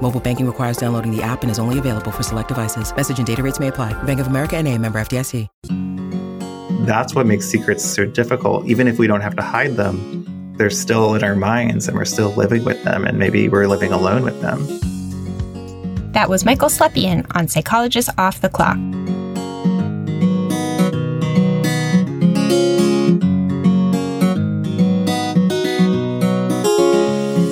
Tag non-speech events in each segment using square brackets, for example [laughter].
Mobile banking requires downloading the app and is only available for select devices. Message and data rates may apply. Bank of America and a member FDIC. That's what makes secrets so difficult. Even if we don't have to hide them, they're still in our minds and we're still living with them and maybe we're living alone with them. That was Michael Slepian on Psychologist Off the Clock.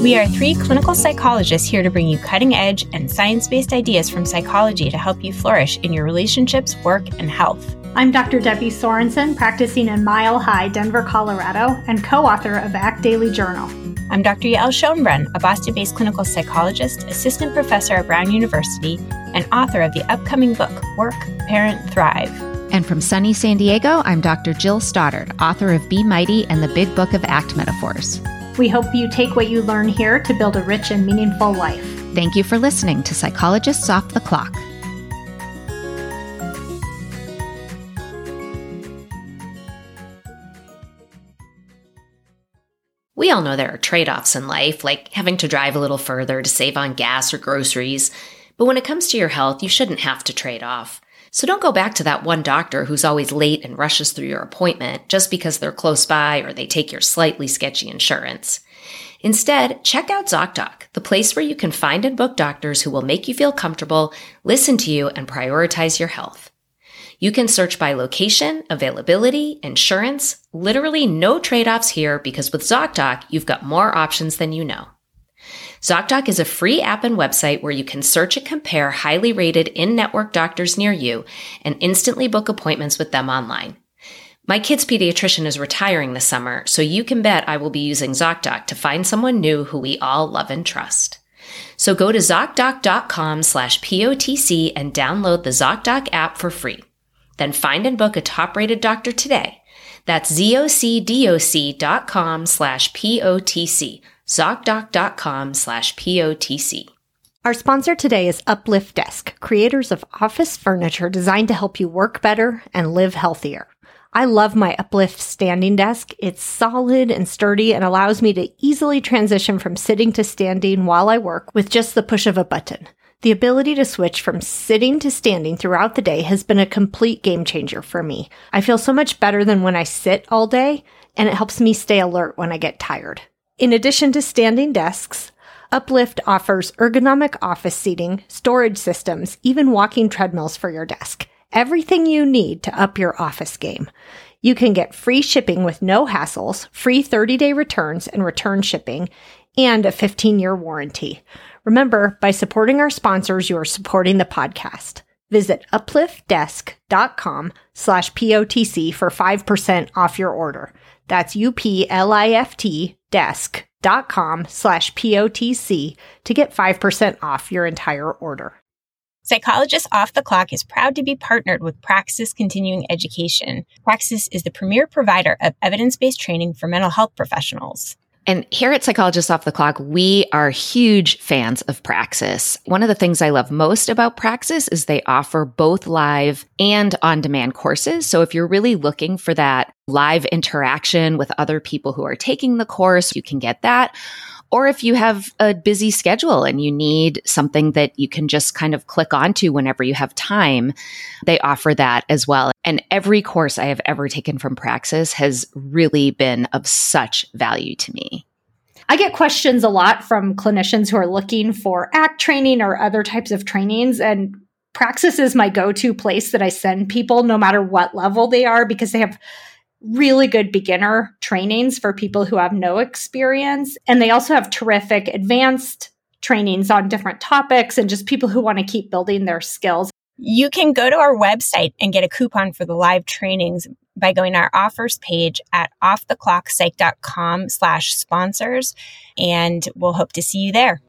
We are three clinical psychologists here to bring you cutting edge and science based ideas from psychology to help you flourish in your relationships, work, and health. I'm Dr. Debbie Sorensen, practicing in Mile High, Denver, Colorado, and co author of ACT Daily Journal. I'm Dr. Yael Schonbrun, a Boston based clinical psychologist, assistant professor at Brown University, and author of the upcoming book, Work, Parent, Thrive. And from sunny San Diego, I'm Dr. Jill Stoddard, author of Be Mighty and the Big Book of ACT Metaphors. We hope you take what you learn here to build a rich and meaningful life. Thank you for listening to Psychologists Off the Clock. We all know there are trade offs in life, like having to drive a little further to save on gas or groceries. But when it comes to your health, you shouldn't have to trade off. So don't go back to that one doctor who's always late and rushes through your appointment just because they're close by or they take your slightly sketchy insurance. Instead, check out ZocDoc, the place where you can find and book doctors who will make you feel comfortable, listen to you, and prioritize your health. You can search by location, availability, insurance, literally no trade-offs here because with ZocDoc, you've got more options than you know. ZocDoc is a free app and website where you can search and compare highly rated in-network doctors near you and instantly book appointments with them online. My kid's pediatrician is retiring this summer, so you can bet I will be using ZocDoc to find someone new who we all love and trust. So go to ZocDoc.com slash POTC and download the ZocDoc app for free. Then find and book a top-rated doctor today. That's ZocDoc.com slash POTC ZocDoc.com slash POTC. Our sponsor today is Uplift Desk, creators of office furniture designed to help you work better and live healthier. I love my Uplift standing desk. It's solid and sturdy and allows me to easily transition from sitting to standing while I work with just the push of a button. The ability to switch from sitting to standing throughout the day has been a complete game changer for me. I feel so much better than when I sit all day, and it helps me stay alert when I get tired. In addition to standing desks, Uplift offers ergonomic office seating, storage systems, even walking treadmills for your desk. Everything you need to up your office game. You can get free shipping with no hassles, free 30 day returns and return shipping, and a 15 year warranty. Remember, by supporting our sponsors, you are supporting the podcast. Visit upliftdesk.com slash POTC for 5% off your order. That's U-P-L-I-F-T desk.com slash POTC to get 5% off your entire order. Psychologist Off the Clock is proud to be partnered with Praxis Continuing Education. Praxis is the premier provider of evidence based training for mental health professionals. And here at Psychologists Off the Clock, we are huge fans of Praxis. One of the things I love most about Praxis is they offer both live and on demand courses. So if you're really looking for that live interaction with other people who are taking the course, you can get that. Or if you have a busy schedule and you need something that you can just kind of click onto whenever you have time, they offer that as well. And every course I have ever taken from Praxis has really been of such value to me. I get questions a lot from clinicians who are looking for ACT training or other types of trainings. And Praxis is my go to place that I send people, no matter what level they are, because they have really good beginner trainings for people who have no experience. And they also have terrific advanced trainings on different topics and just people who want to keep building their skills. You can go to our website and get a coupon for the live trainings by going to our offers page at offtheclockpsych.com slash sponsors. And we'll hope to see you there.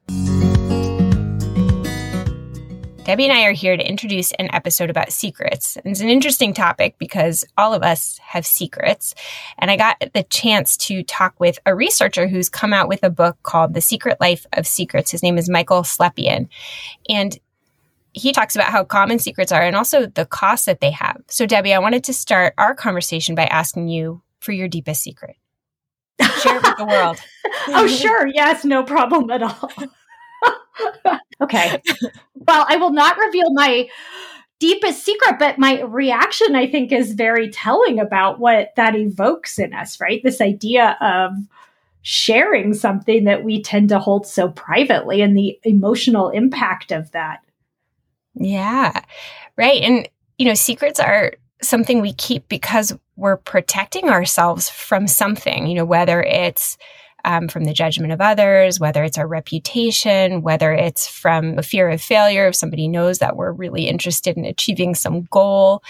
Debbie and I are here to introduce an episode about secrets. And it's an interesting topic because all of us have secrets. And I got the chance to talk with a researcher who's come out with a book called The Secret Life of Secrets. His name is Michael Slepian. And he talks about how common secrets are and also the cost that they have. So, Debbie, I wanted to start our conversation by asking you for your deepest secret. Share it with the world. [laughs] oh, sure. Yes, no problem at all. [laughs] [laughs] okay. Well, I will not reveal my deepest secret, but my reaction, I think, is very telling about what that evokes in us, right? This idea of sharing something that we tend to hold so privately and the emotional impact of that. Yeah. Right. And, you know, secrets are something we keep because we're protecting ourselves from something, you know, whether it's um, from the judgment of others, whether it's our reputation, whether it's from a fear of failure, if somebody knows that we're really interested in achieving some goal.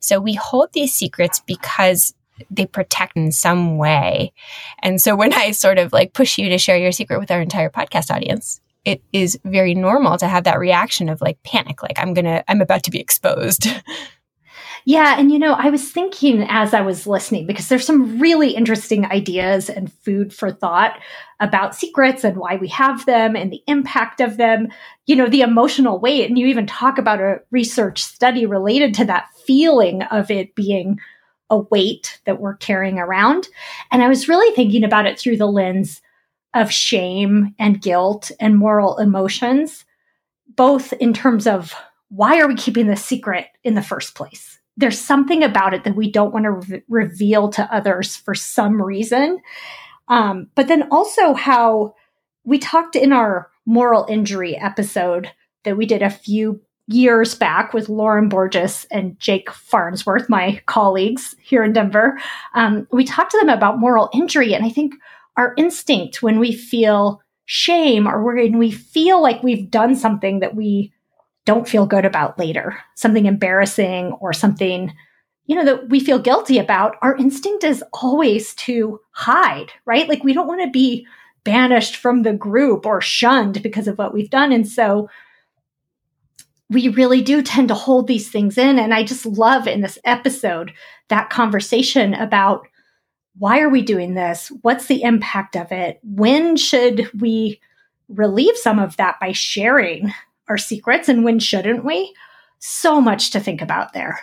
So we hold these secrets because they protect in some way. And so when I sort of like push you to share your secret with our entire podcast audience, it is very normal to have that reaction of like panic, like I'm gonna, I'm about to be exposed. [laughs] Yeah. And, you know, I was thinking as I was listening, because there's some really interesting ideas and food for thought about secrets and why we have them and the impact of them, you know, the emotional weight. And you even talk about a research study related to that feeling of it being a weight that we're carrying around. And I was really thinking about it through the lens of shame and guilt and moral emotions, both in terms of why are we keeping this secret in the first place? There's something about it that we don't want to re- reveal to others for some reason. Um, but then also how we talked in our moral injury episode that we did a few years back with Lauren Borges and Jake Farnsworth, my colleagues here in Denver. Um, we talked to them about moral injury. And I think our instinct when we feel shame or when we feel like we've done something that we don't feel good about later, something embarrassing or something, you know, that we feel guilty about, our instinct is always to hide, right? Like we don't want to be banished from the group or shunned because of what we've done. And so we really do tend to hold these things in. And I just love in this episode that conversation about why are we doing this? What's the impact of it? When should we relieve some of that by sharing our secrets and when shouldn't we? So much to think about there.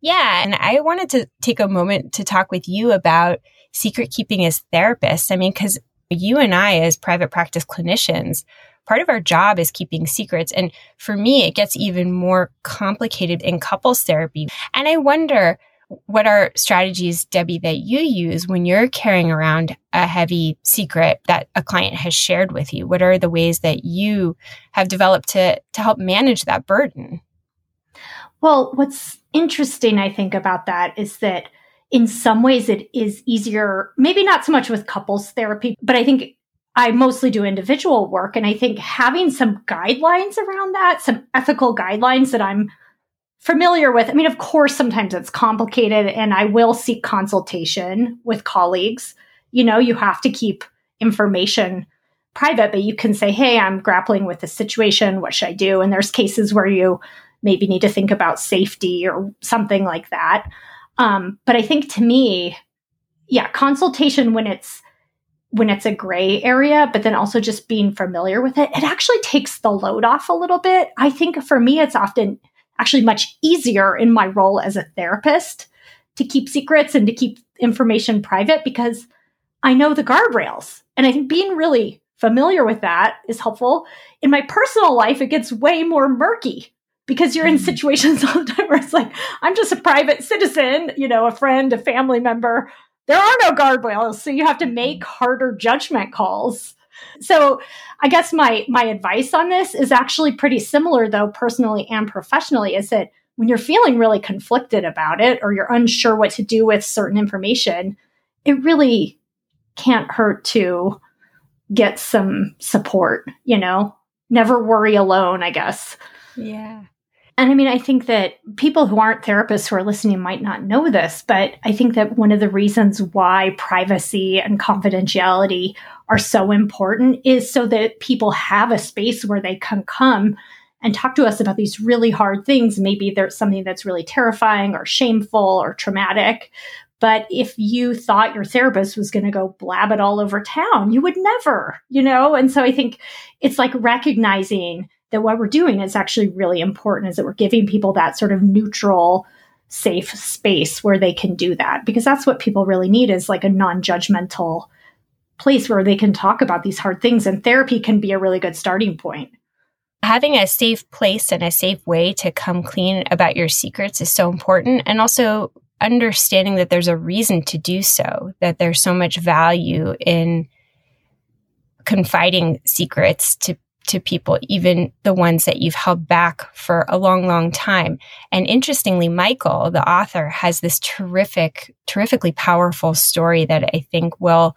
Yeah. And I wanted to take a moment to talk with you about secret keeping as therapists. I mean, because you and I, as private practice clinicians, part of our job is keeping secrets. And for me, it gets even more complicated in couples therapy. And I wonder, what are strategies, Debbie, that you use when you're carrying around a heavy secret that a client has shared with you? What are the ways that you have developed to, to help manage that burden? Well, what's interesting, I think, about that is that in some ways it is easier, maybe not so much with couples therapy, but I think I mostly do individual work. And I think having some guidelines around that, some ethical guidelines that I'm familiar with. I mean, of course, sometimes it's complicated and I will seek consultation with colleagues. You know, you have to keep information private, but you can say, Hey, I'm grappling with this situation. What should I do? And there's cases where you maybe need to think about safety or something like that. Um, but I think to me, yeah, consultation when it's when it's a gray area, but then also just being familiar with it, it actually takes the load off a little bit. I think for me, it's often actually much easier in my role as a therapist to keep secrets and to keep information private because I know the guardrails. And I think being really familiar with that is helpful. In my personal life, it gets way more murky because you're in mm-hmm. situations [laughs] all the time where it's like, I'm just a private citizen, you know, a friend, a family member. There are no guardrails. So you have to make harder judgment calls so I guess my my advice on this is actually pretty similar though personally and professionally is that when you're feeling really conflicted about it or you're unsure what to do with certain information, it really can't hurt to get some support, you know. Never worry alone, I guess. Yeah. And I mean, I think that people who aren't therapists who are listening might not know this, but I think that one of the reasons why privacy and confidentiality are so important is so that people have a space where they can come and talk to us about these really hard things. Maybe there's something that's really terrifying or shameful or traumatic. But if you thought your therapist was going to go blab it all over town, you would never, you know? And so I think it's like recognizing that what we're doing is actually really important is that we're giving people that sort of neutral, safe space where they can do that because that's what people really need is like a non-judgmental place where they can talk about these hard things and therapy can be a really good starting point having a safe place and a safe way to come clean about your secrets is so important. And also understanding that there's a reason to do so, that there's so much value in confiding secrets to to people, even the ones that you've held back for a long, long time. And interestingly, Michael, the author, has this terrific, terrifically powerful story that I think will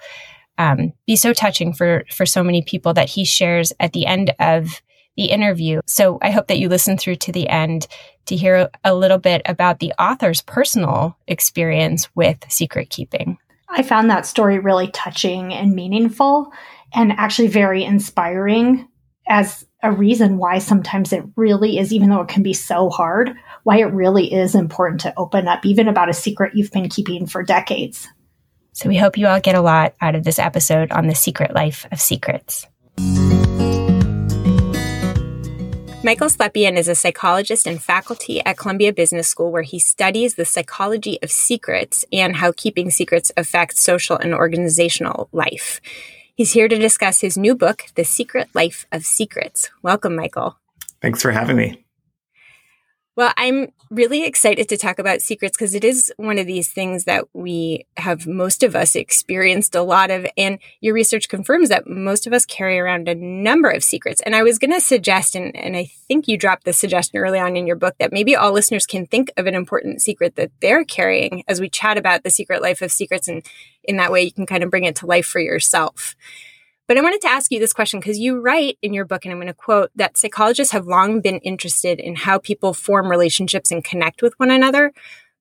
um, be so touching for for so many people that he shares at the end of the interview. So I hope that you listen through to the end to hear a little bit about the author's personal experience with secret keeping. I found that story really touching and meaningful and actually very inspiring as a reason why sometimes it really is, even though it can be so hard, why it really is important to open up, even about a secret you've been keeping for decades. So we hope you all get a lot out of this episode on the secret life of secrets. Michael Slepian is a psychologist and faculty at Columbia Business School where he studies the psychology of secrets and how keeping secrets affects social and organizational life. He's here to discuss his new book, The Secret Life of Secrets. Welcome, Michael. Thanks for having me. Well, I'm really excited to talk about secrets because it is one of these things that we have most of us experienced a lot of. And your research confirms that most of us carry around a number of secrets. And I was going to suggest, and, and I think you dropped the suggestion early on in your book, that maybe all listeners can think of an important secret that they're carrying as we chat about the secret life of secrets. And in that way, you can kind of bring it to life for yourself. But I wanted to ask you this question because you write in your book, and I'm going to quote, that psychologists have long been interested in how people form relationships and connect with one another,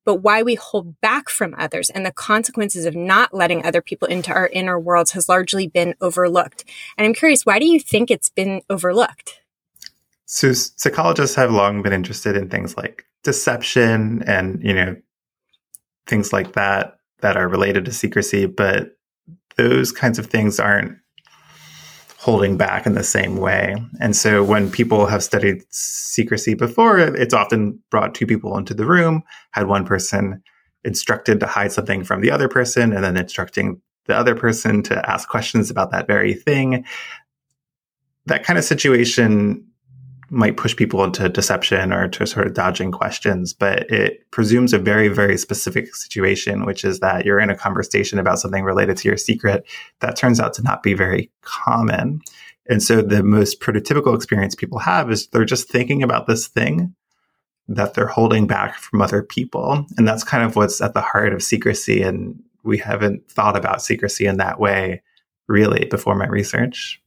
but why we hold back from others and the consequences of not letting other people into our inner worlds has largely been overlooked. And I'm curious, why do you think it's been overlooked? So psychologists have long been interested in things like deception and, you know, things like that that are related to secrecy, but those kinds of things aren't holding back in the same way. And so when people have studied secrecy before, it's often brought two people into the room, had one person instructed to hide something from the other person, and then instructing the other person to ask questions about that very thing. That kind of situation might push people into deception or to sort of dodging questions, but it presumes a very, very specific situation, which is that you're in a conversation about something related to your secret that turns out to not be very common. And so the most prototypical experience people have is they're just thinking about this thing that they're holding back from other people. And that's kind of what's at the heart of secrecy. And we haven't thought about secrecy in that way really before my research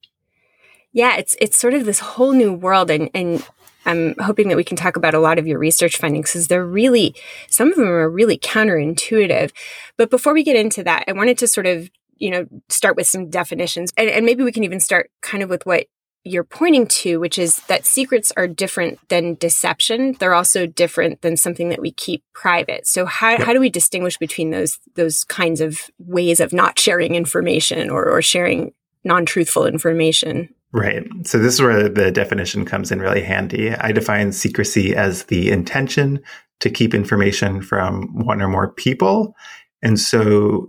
yeah, it's it's sort of this whole new world, and and I'm hoping that we can talk about a lot of your research findings because they're really some of them are really counterintuitive. But before we get into that, I wanted to sort of you know start with some definitions, and, and maybe we can even start kind of with what you're pointing to, which is that secrets are different than deception. They're also different than something that we keep private. So how, how do we distinguish between those those kinds of ways of not sharing information or, or sharing non-truthful information? Right. So this is where the definition comes in really handy. I define secrecy as the intention to keep information from one or more people. And so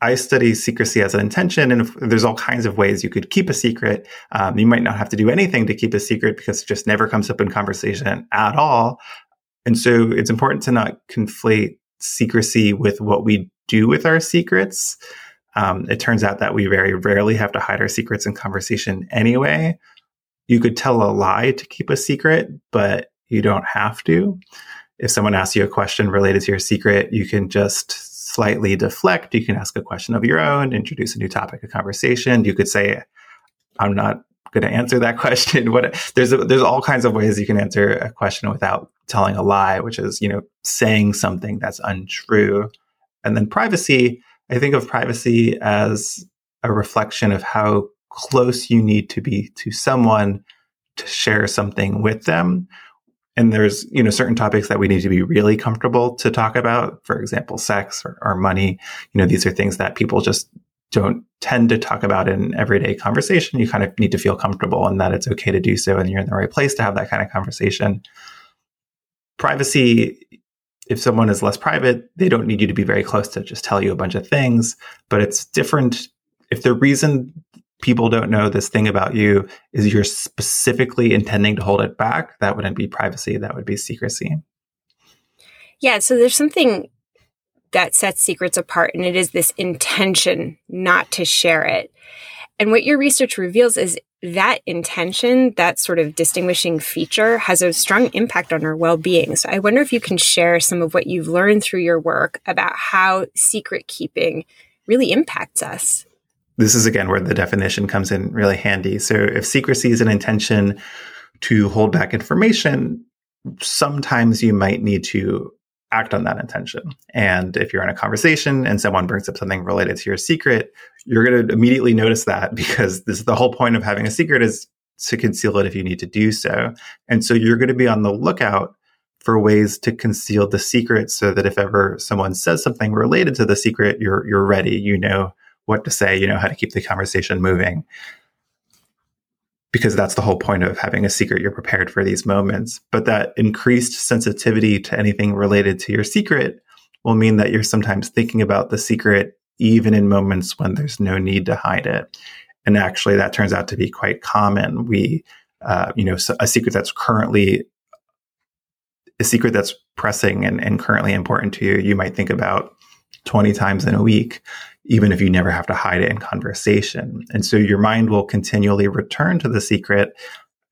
I study secrecy as an intention, and there's all kinds of ways you could keep a secret. Um, you might not have to do anything to keep a secret because it just never comes up in conversation at all. And so it's important to not conflate secrecy with what we do with our secrets. Um, it turns out that we very rarely have to hide our secrets in conversation anyway. You could tell a lie to keep a secret, but you don't have to. If someone asks you a question related to your secret, you can just slightly deflect. You can ask a question of your own, introduce a new topic of conversation. You could say, I'm not going to answer that [laughs] question. What there's a, there's all kinds of ways you can answer a question without telling a lie, which is you know saying something that's untrue. And then privacy I think of privacy as a reflection of how close you need to be to someone to share something with them. And there's, you know, certain topics that we need to be really comfortable to talk about. For example, sex or, or money. You know, these are things that people just don't tend to talk about in everyday conversation. You kind of need to feel comfortable and that it's okay to do so and you're in the right place to have that kind of conversation. Privacy, if someone is less private, they don't need you to be very close to just tell you a bunch of things, but it's different if the reason people don't know this thing about you is you're specifically intending to hold it back, that wouldn't be privacy, that would be secrecy. Yeah, so there's something that sets secrets apart, and it is this intention not to share it. And what your research reveals is that intention, that sort of distinguishing feature, has a strong impact on our well being. So I wonder if you can share some of what you've learned through your work about how secret keeping really impacts us. This is again where the definition comes in really handy. So if secrecy is an intention to hold back information, sometimes you might need to act on that intention. And if you're in a conversation and someone brings up something related to your secret, you're going to immediately notice that [laughs] because this is the whole point of having a secret is to conceal it if you need to do so. And so you're going to be on the lookout for ways to conceal the secret so that if ever someone says something related to the secret, you're you're ready, you know what to say, you know how to keep the conversation moving because that's the whole point of having a secret. You're prepared for these moments. But that increased sensitivity to anything related to your secret will mean that you're sometimes thinking about the secret even in moments when there's no need to hide it. And actually, that turns out to be quite common. We, uh, you know, a secret that's currently a secret that's pressing and, and currently important to you, you might think about 20 times in a week even if you never have to hide it in conversation. And so your mind will continually return to the secret.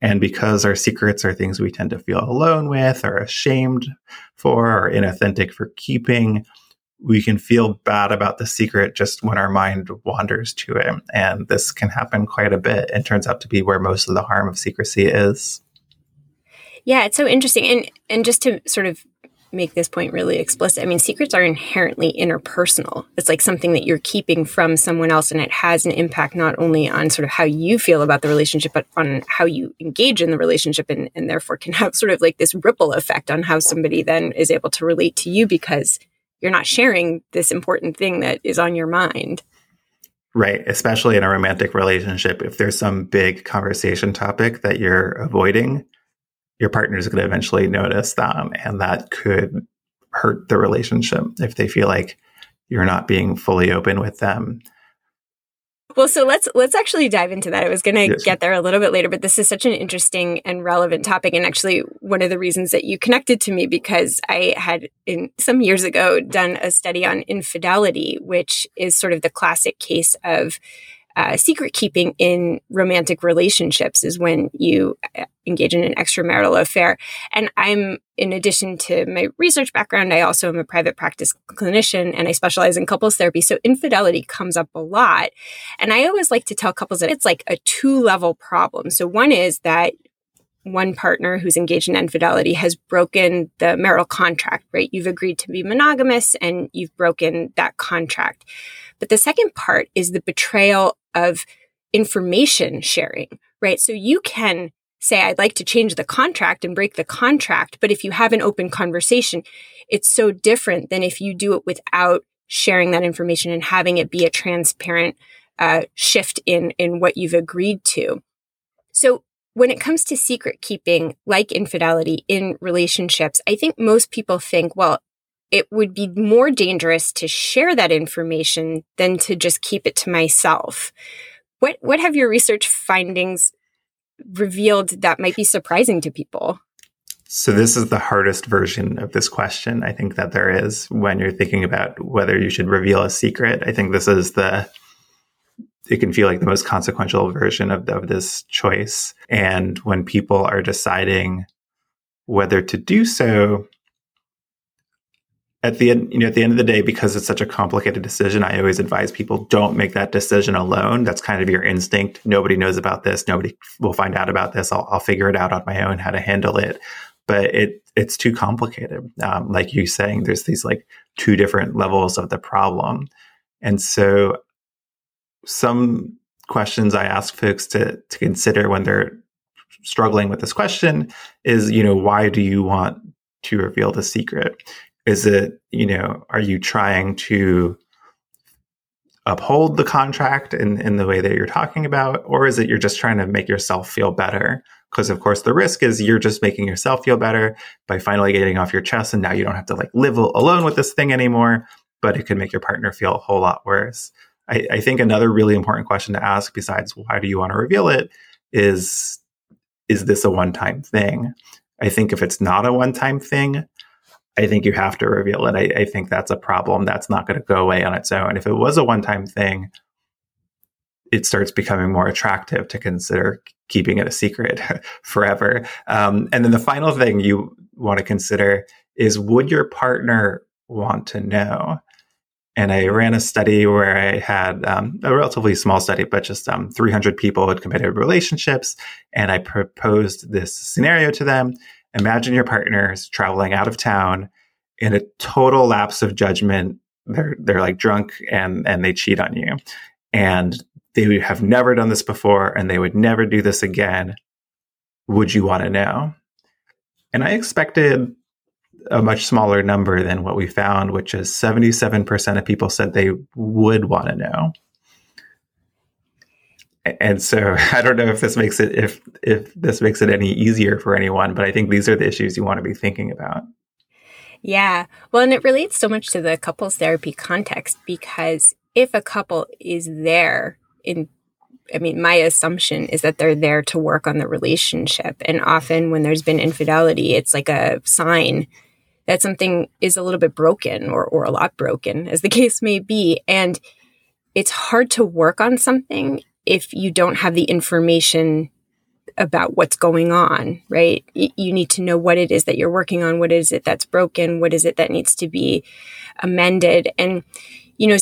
And because our secrets are things we tend to feel alone with or ashamed for or inauthentic for keeping, we can feel bad about the secret just when our mind wanders to it. And this can happen quite a bit and turns out to be where most of the harm of secrecy is. Yeah, it's so interesting. And and just to sort of make this point really explicit. I mean, secrets are inherently interpersonal. It's like something that you're keeping from someone else, and it has an impact not only on sort of how you feel about the relationship, but on how you engage in the relationship, and, and therefore can have sort of like this ripple effect on how somebody then is able to relate to you because you're not sharing this important thing that is on your mind. Right. Especially in a romantic relationship, if there's some big conversation topic that you're avoiding, your partner is going to eventually notice them and that could hurt the relationship if they feel like you're not being fully open with them well so let's let's actually dive into that i was going to yes. get there a little bit later but this is such an interesting and relevant topic and actually one of the reasons that you connected to me because i had in some years ago done a study on infidelity which is sort of the classic case of uh, secret keeping in romantic relationships is when you uh, engage in an extramarital affair. And I'm, in addition to my research background, I also am a private practice clinician and I specialize in couples therapy. So infidelity comes up a lot. And I always like to tell couples that it's like a two level problem. So one is that one partner who's engaged in infidelity has broken the marital contract, right? You've agreed to be monogamous and you've broken that contract. But the second part is the betrayal of information sharing, right? So you can say, I'd like to change the contract and break the contract. But if you have an open conversation, it's so different than if you do it without sharing that information and having it be a transparent uh, shift in, in what you've agreed to. So when it comes to secret keeping, like infidelity in relationships, I think most people think, well, it would be more dangerous to share that information than to just keep it to myself. What what have your research findings revealed that might be surprising to people? So this is the hardest version of this question I think that there is when you're thinking about whether you should reveal a secret. I think this is the it can feel like the most consequential version of, of this choice. And when people are deciding whether to do so, at the end, you know, at the end of the day, because it's such a complicated decision, I always advise people don't make that decision alone. That's kind of your instinct. Nobody knows about this. Nobody will find out about this. I'll, I'll figure it out on my own how to handle it. But it it's too complicated. Um, like you saying, there's these like two different levels of the problem, and so some questions I ask folks to to consider when they're struggling with this question is, you know, why do you want to reveal the secret? Is it, you know, are you trying to uphold the contract in, in the way that you're talking about? Or is it you're just trying to make yourself feel better? Because of course the risk is you're just making yourself feel better by finally getting off your chest and now you don't have to like live alone with this thing anymore, but it could make your partner feel a whole lot worse. I, I think another really important question to ask besides why do you want to reveal it is is this a one-time thing? I think if it's not a one-time thing, I think you have to reveal it. I, I think that's a problem that's not going to go away on its own. If it was a one time thing, it starts becoming more attractive to consider keeping it a secret [laughs] forever. Um, and then the final thing you want to consider is would your partner want to know? And I ran a study where I had um, a relatively small study, but just um, 300 people had committed relationships. And I proposed this scenario to them imagine your partners traveling out of town in a total lapse of judgment. They're they're like drunk and and they cheat on you, and they have never done this before, and they would never do this again. Would you want to know? And I expected a much smaller number than what we found, which is 77% of people said they would want to know and so [laughs] I don't know if this makes it if if this makes it any easier for anyone, but I think these are the issues you want to be thinking about. Yeah. Well, and it relates so much to the couples therapy context because if a couple is there in I mean, my assumption is that they're there to work on the relationship. And often when there's been infidelity, it's like a sign that something is a little bit broken or, or a lot broken, as the [laughs] case may be. And it's hard to work on something if you don't have the information about what's going on, right? You need to know what it is that you're working on. What is it that's broken? What is it that needs to be amended? And, you know,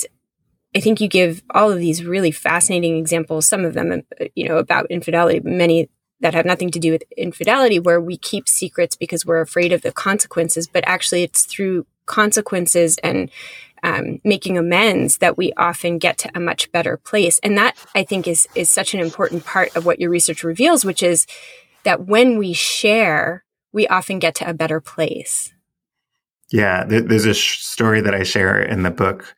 I think you give all of these really fascinating examples, some of them, uh, you know, about infidelity, many that have nothing to do with infidelity, where we keep secrets because we're afraid of the consequences, but actually it's through consequences and um, making amends that we often get to a much better place. And that I think is is such an important part of what your research reveals, which is that when we share, we often get to a better place. Yeah, there's a sh- story that I share in the book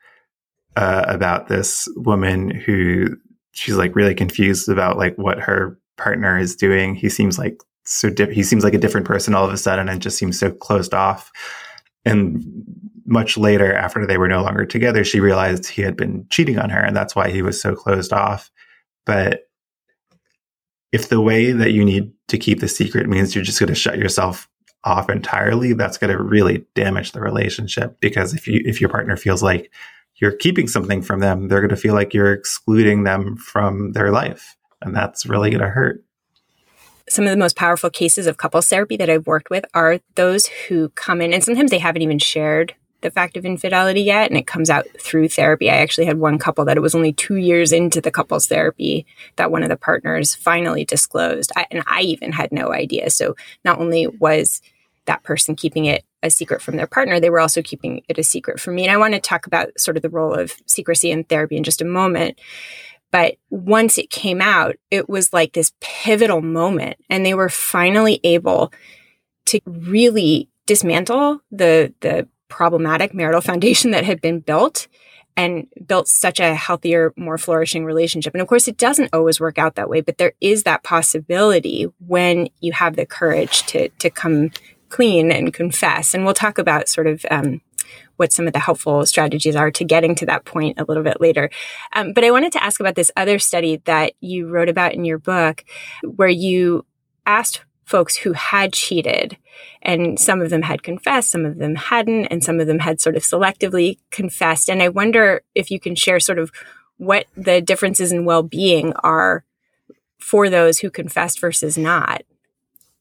uh, about this woman who she's like really confused about like what her partner is doing. He seems like so di- he seems like a different person all of a sudden and just seems so closed off. And much later, after they were no longer together, she realized he had been cheating on her, and that's why he was so closed off. But if the way that you need to keep the secret means you're just going to shut yourself off entirely, that's going to really damage the relationship. Because if you if your partner feels like you're keeping something from them, they're going to feel like you're excluding them from their life, and that's really going to hurt some of the most powerful cases of couples therapy that I've worked with are those who come in and sometimes they haven't even shared the fact of infidelity yet and it comes out through therapy. I actually had one couple that it was only two years into the couples therapy that one of the partners finally disclosed. I, and I even had no idea. So not only was that person keeping it a secret from their partner, they were also keeping it a secret from me. And I want to talk about sort of the role of secrecy in therapy in just a moment. But once it came out, it was like this pivotal moment. And they were finally able to really dismantle the, the problematic marital foundation that had been built and built such a healthier, more flourishing relationship. And of course, it doesn't always work out that way, but there is that possibility when you have the courage to, to come clean and confess. And we'll talk about sort of, um, what some of the helpful strategies are to getting to that point a little bit later. Um, but I wanted to ask about this other study that you wrote about in your book, where you asked folks who had cheated, and some of them had confessed, some of them hadn't, and some of them had sort of selectively confessed. And I wonder if you can share sort of what the differences in well being are for those who confessed versus not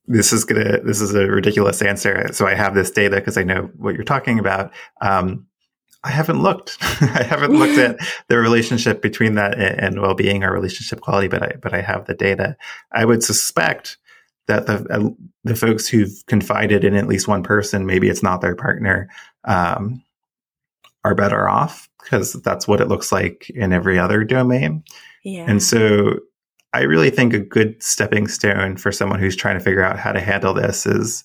this is gonna this is a ridiculous answer. So I have this data because I know what you're talking about. Um, I haven't looked. [laughs] I haven't looked at [laughs] the relationship between that and, well-being or relationship quality, but I but I have the data. I would suspect that the uh, the folks who've confided in at least one person, maybe it's not their partner, um, are better off because that's what it looks like in every other domain. Yeah. And so I really think a good stepping stone for someone who's trying to figure out how to handle this is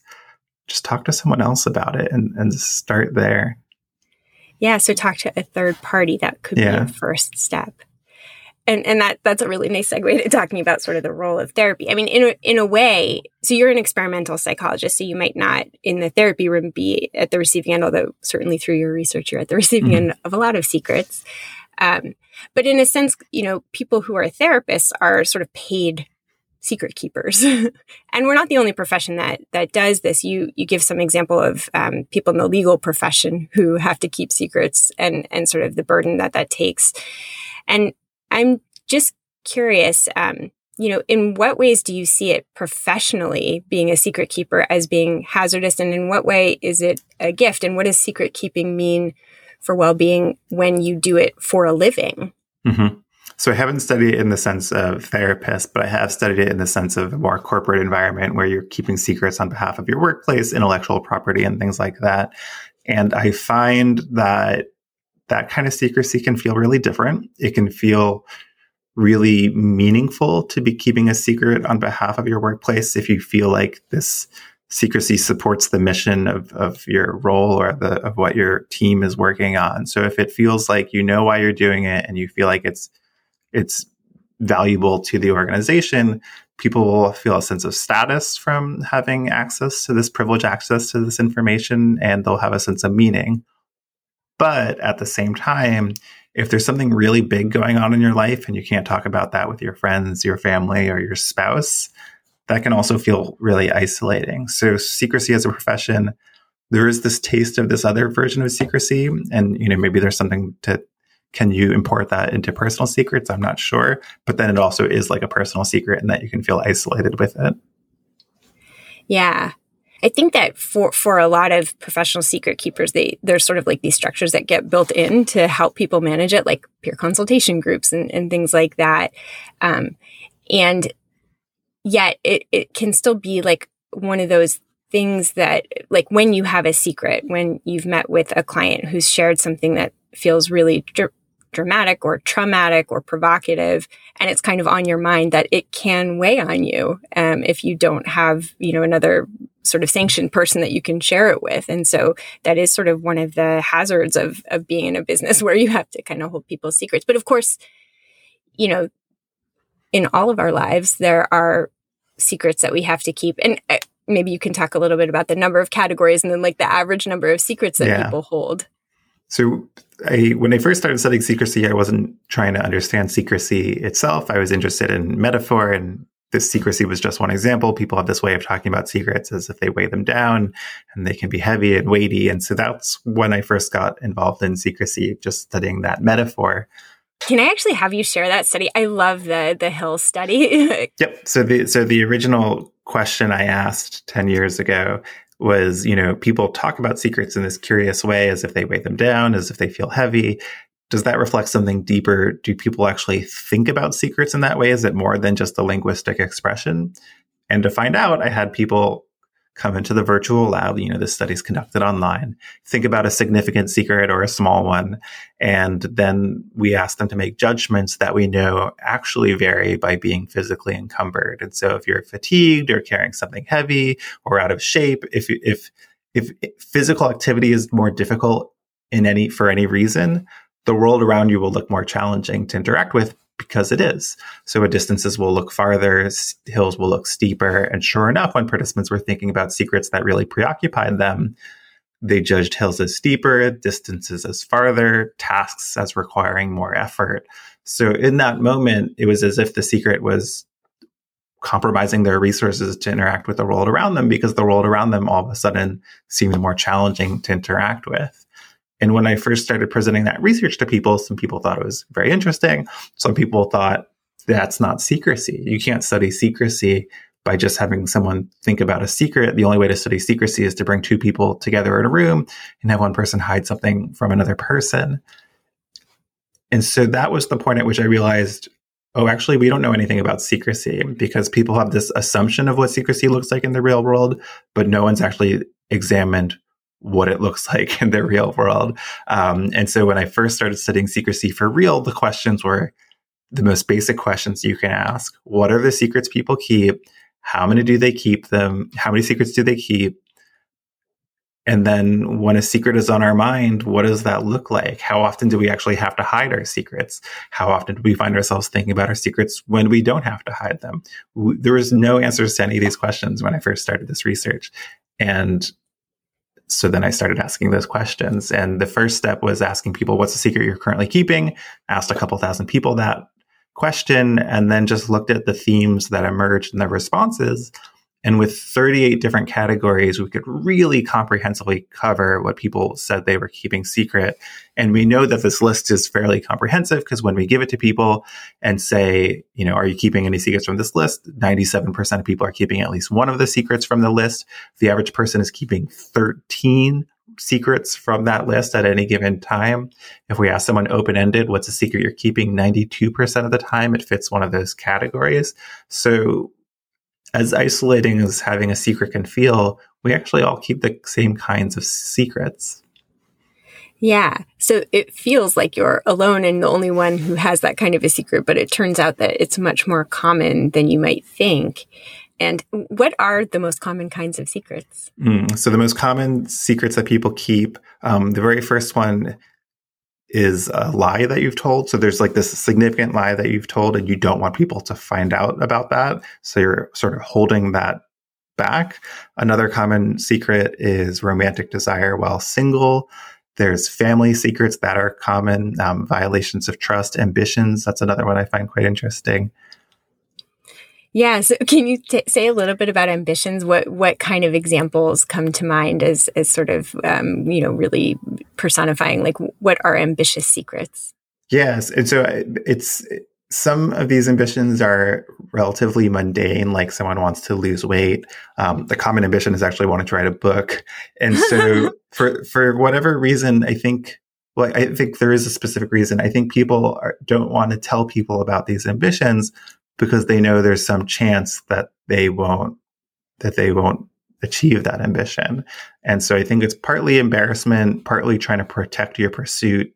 just talk to someone else about it and, and start there. Yeah. So talk to a third party. That could yeah. be a first step. And, and that that's a really nice segue to talking about sort of the role of therapy. I mean, in a, in a way, so you're an experimental psychologist, so you might not in the therapy room be at the receiving end, although certainly through your research, you're at the receiving mm-hmm. end of a lot of secrets. Um, but in a sense, you know, people who are therapists are sort of paid secret keepers, [laughs] and we're not the only profession that that does this. You you give some example of um, people in the legal profession who have to keep secrets and and sort of the burden that that takes. And I'm just curious, um, you know, in what ways do you see it professionally being a secret keeper as being hazardous, and in what way is it a gift? And what does secret keeping mean for well being when you do it for a living? Mm-hmm. So I haven't studied it in the sense of therapist, but I have studied it in the sense of a more corporate environment where you're keeping secrets on behalf of your workplace, intellectual property, and things like that. And I find that that kind of secrecy can feel really different. It can feel really meaningful to be keeping a secret on behalf of your workplace if you feel like this secrecy supports the mission of, of your role or the of what your team is working on. So if it feels like you know why you're doing it and you feel like it's it's valuable to the organization, people will feel a sense of status from having access to this privilege access to this information, and they'll have a sense of meaning. But at the same time, if there's something really big going on in your life and you can't talk about that with your friends, your family, or your spouse, that can also feel really isolating. So secrecy as a profession, there is this taste of this other version of secrecy. And, you know, maybe there's something to can you import that into personal secrets? I'm not sure. But then it also is like a personal secret and that you can feel isolated with it. Yeah. I think that for for a lot of professional secret keepers, they there's sort of like these structures that get built in to help people manage it, like peer consultation groups and, and things like that. Um, and yet it, it can still be like one of those things that like when you have a secret, when you've met with a client who's shared something that feels really dr- dramatic or traumatic or provocative and it's kind of on your mind that it can weigh on you um, if you don't have you know another sort of sanctioned person that you can share it with and so that is sort of one of the hazards of of being in a business [laughs] where you have to kind of hold people's secrets but of course you know in all of our lives there are secrets that we have to keep and uh, maybe you can talk a little bit about the number of categories and then like the average number of secrets that yeah. people hold so I, when I first started studying secrecy, I wasn't trying to understand secrecy itself. I was interested in metaphor and this secrecy was just one example. People have this way of talking about secrets as if they weigh them down and they can be heavy and weighty. And so that's when I first got involved in secrecy, just studying that metaphor. Can I actually have you share that study? I love the the Hill study. [laughs] yep. So the so the original question I asked 10 years ago was, you know, people talk about secrets in this curious way as if they weigh them down, as if they feel heavy. Does that reflect something deeper? Do people actually think about secrets in that way? Is it more than just a linguistic expression? And to find out, I had people come into the virtual lab. You know, this study is conducted online. Think about a significant secret or a small one. And then we ask them to make judgments that we know actually vary by being physically encumbered. And so if you're fatigued or carrying something heavy or out of shape, if, if, if physical activity is more difficult in any, for any reason, the world around you will look more challenging to interact with because it is. So distances will look farther, hills will look steeper. And sure enough, when participants were thinking about secrets that really preoccupied them, they judged hills as steeper, distances as farther, tasks as requiring more effort. So in that moment, it was as if the secret was compromising their resources to interact with the world around them because the world around them all of a sudden seemed more challenging to interact with. And when I first started presenting that research to people, some people thought it was very interesting. Some people thought that's not secrecy. You can't study secrecy by just having someone think about a secret. The only way to study secrecy is to bring two people together in a room and have one person hide something from another person. And so that was the point at which I realized oh, actually, we don't know anything about secrecy because people have this assumption of what secrecy looks like in the real world, but no one's actually examined what it looks [laughs] like in the real world. Um, and so when I first started studying secrecy for real, the questions were, the most basic questions you can ask. What are the secrets people keep? How many do they keep them? How many secrets do they keep? And then when a secret is on our mind, what does that look like? How often do we actually have to hide our secrets? How often do we find ourselves thinking about our secrets when we don't have to hide them? There was no answers to any of these questions when I first started this research. And so then I started asking those questions. And the first step was asking people, what's the secret you're currently keeping? Asked a couple thousand people that question and then just looked at the themes that emerged in the responses and with 38 different categories, we could really comprehensively cover what people said they were keeping secret. And we know that this list is fairly comprehensive because when we give it to people and say, you know, are you keeping any secrets from this list? 97% of people are keeping at least one of the secrets from the list. The average person is keeping 13 secrets from that list at any given time. If we ask someone open ended, what's a secret you're keeping? 92% of the time, it fits one of those categories. So as isolating as having a secret can feel, we actually all keep the same kinds of secrets. Yeah. So it feels like you're alone and the only one who has that kind of a secret, but it turns out that it's much more common than you might think. And what are the most common kinds of secrets? Mm, so the most common secrets that people keep, um, the very first one is a lie that you've told. So there's like this significant lie that you've told and you don't want people to find out about that. So you're sort of holding that back. Another common secret is romantic desire while single. There's family secrets that are common, um, violations of trust, ambitions. That's another one I find quite interesting. Yeah. So can you t- say a little bit about ambitions? What what kind of examples come to mind as as sort of um, you know really personifying like what are ambitious secrets? Yes, and so uh, it's some of these ambitions are relatively mundane, like someone wants to lose weight. Um, the common ambition is actually wanting to write a book, and so [laughs] for for whatever reason, I think well, I think there is a specific reason. I think people are, don't want to tell people about these ambitions because they know there's some chance that they won't that they won't achieve that ambition. And so I think it's partly embarrassment, partly trying to protect your pursuit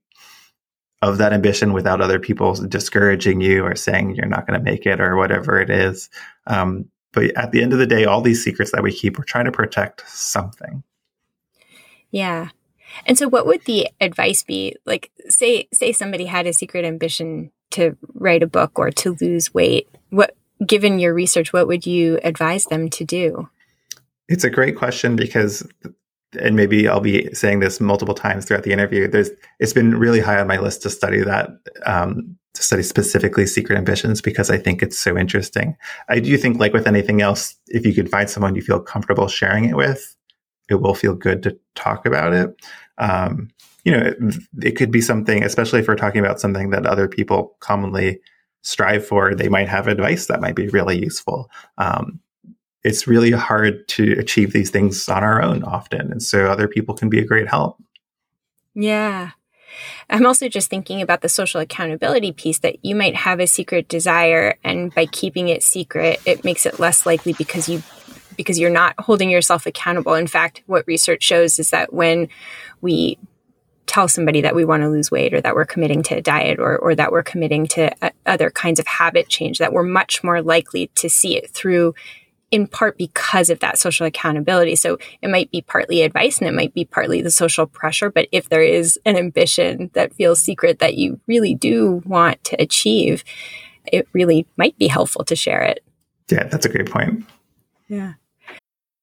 of that ambition without other people discouraging you or saying you're not going to make it or whatever it is. Um, but at the end of the day, all these secrets that we keep, we're trying to protect something. Yeah. And so what would the advice be? Like say say somebody had a secret ambition to write a book or to lose weight. What given your research, what would you advise them to do? It's a great question because and maybe I'll be saying this multiple times throughout the interview. There's it's been really high on my list to study that um, to study specifically secret ambitions because I think it's so interesting. I do think, like with anything else, if you can find someone you feel comfortable sharing it with, it will feel good to talk about it. Um, you know, it, it, could be something, especially if we're talking about something that other people commonly strive for, they might have advice that might be really useful. Um, it's really hard to achieve these things on our own often. And so other people can be a great help. Yeah. I'm also just thinking about the social accountability piece that you might have a secret desire and by keeping it secret, it makes it less likely because you because you're not holding yourself accountable. In fact, what research shows is that when we tell somebody that we want to lose weight or that we're committing to a diet or, or that we're committing to a, other kinds of habit change, that we're much more likely to see it through in part because of that social accountability. So it might be partly advice and it might be partly the social pressure. But if there is an ambition that feels secret that you really do want to achieve, it really might be helpful to share it. Yeah, that's a great point. Yeah.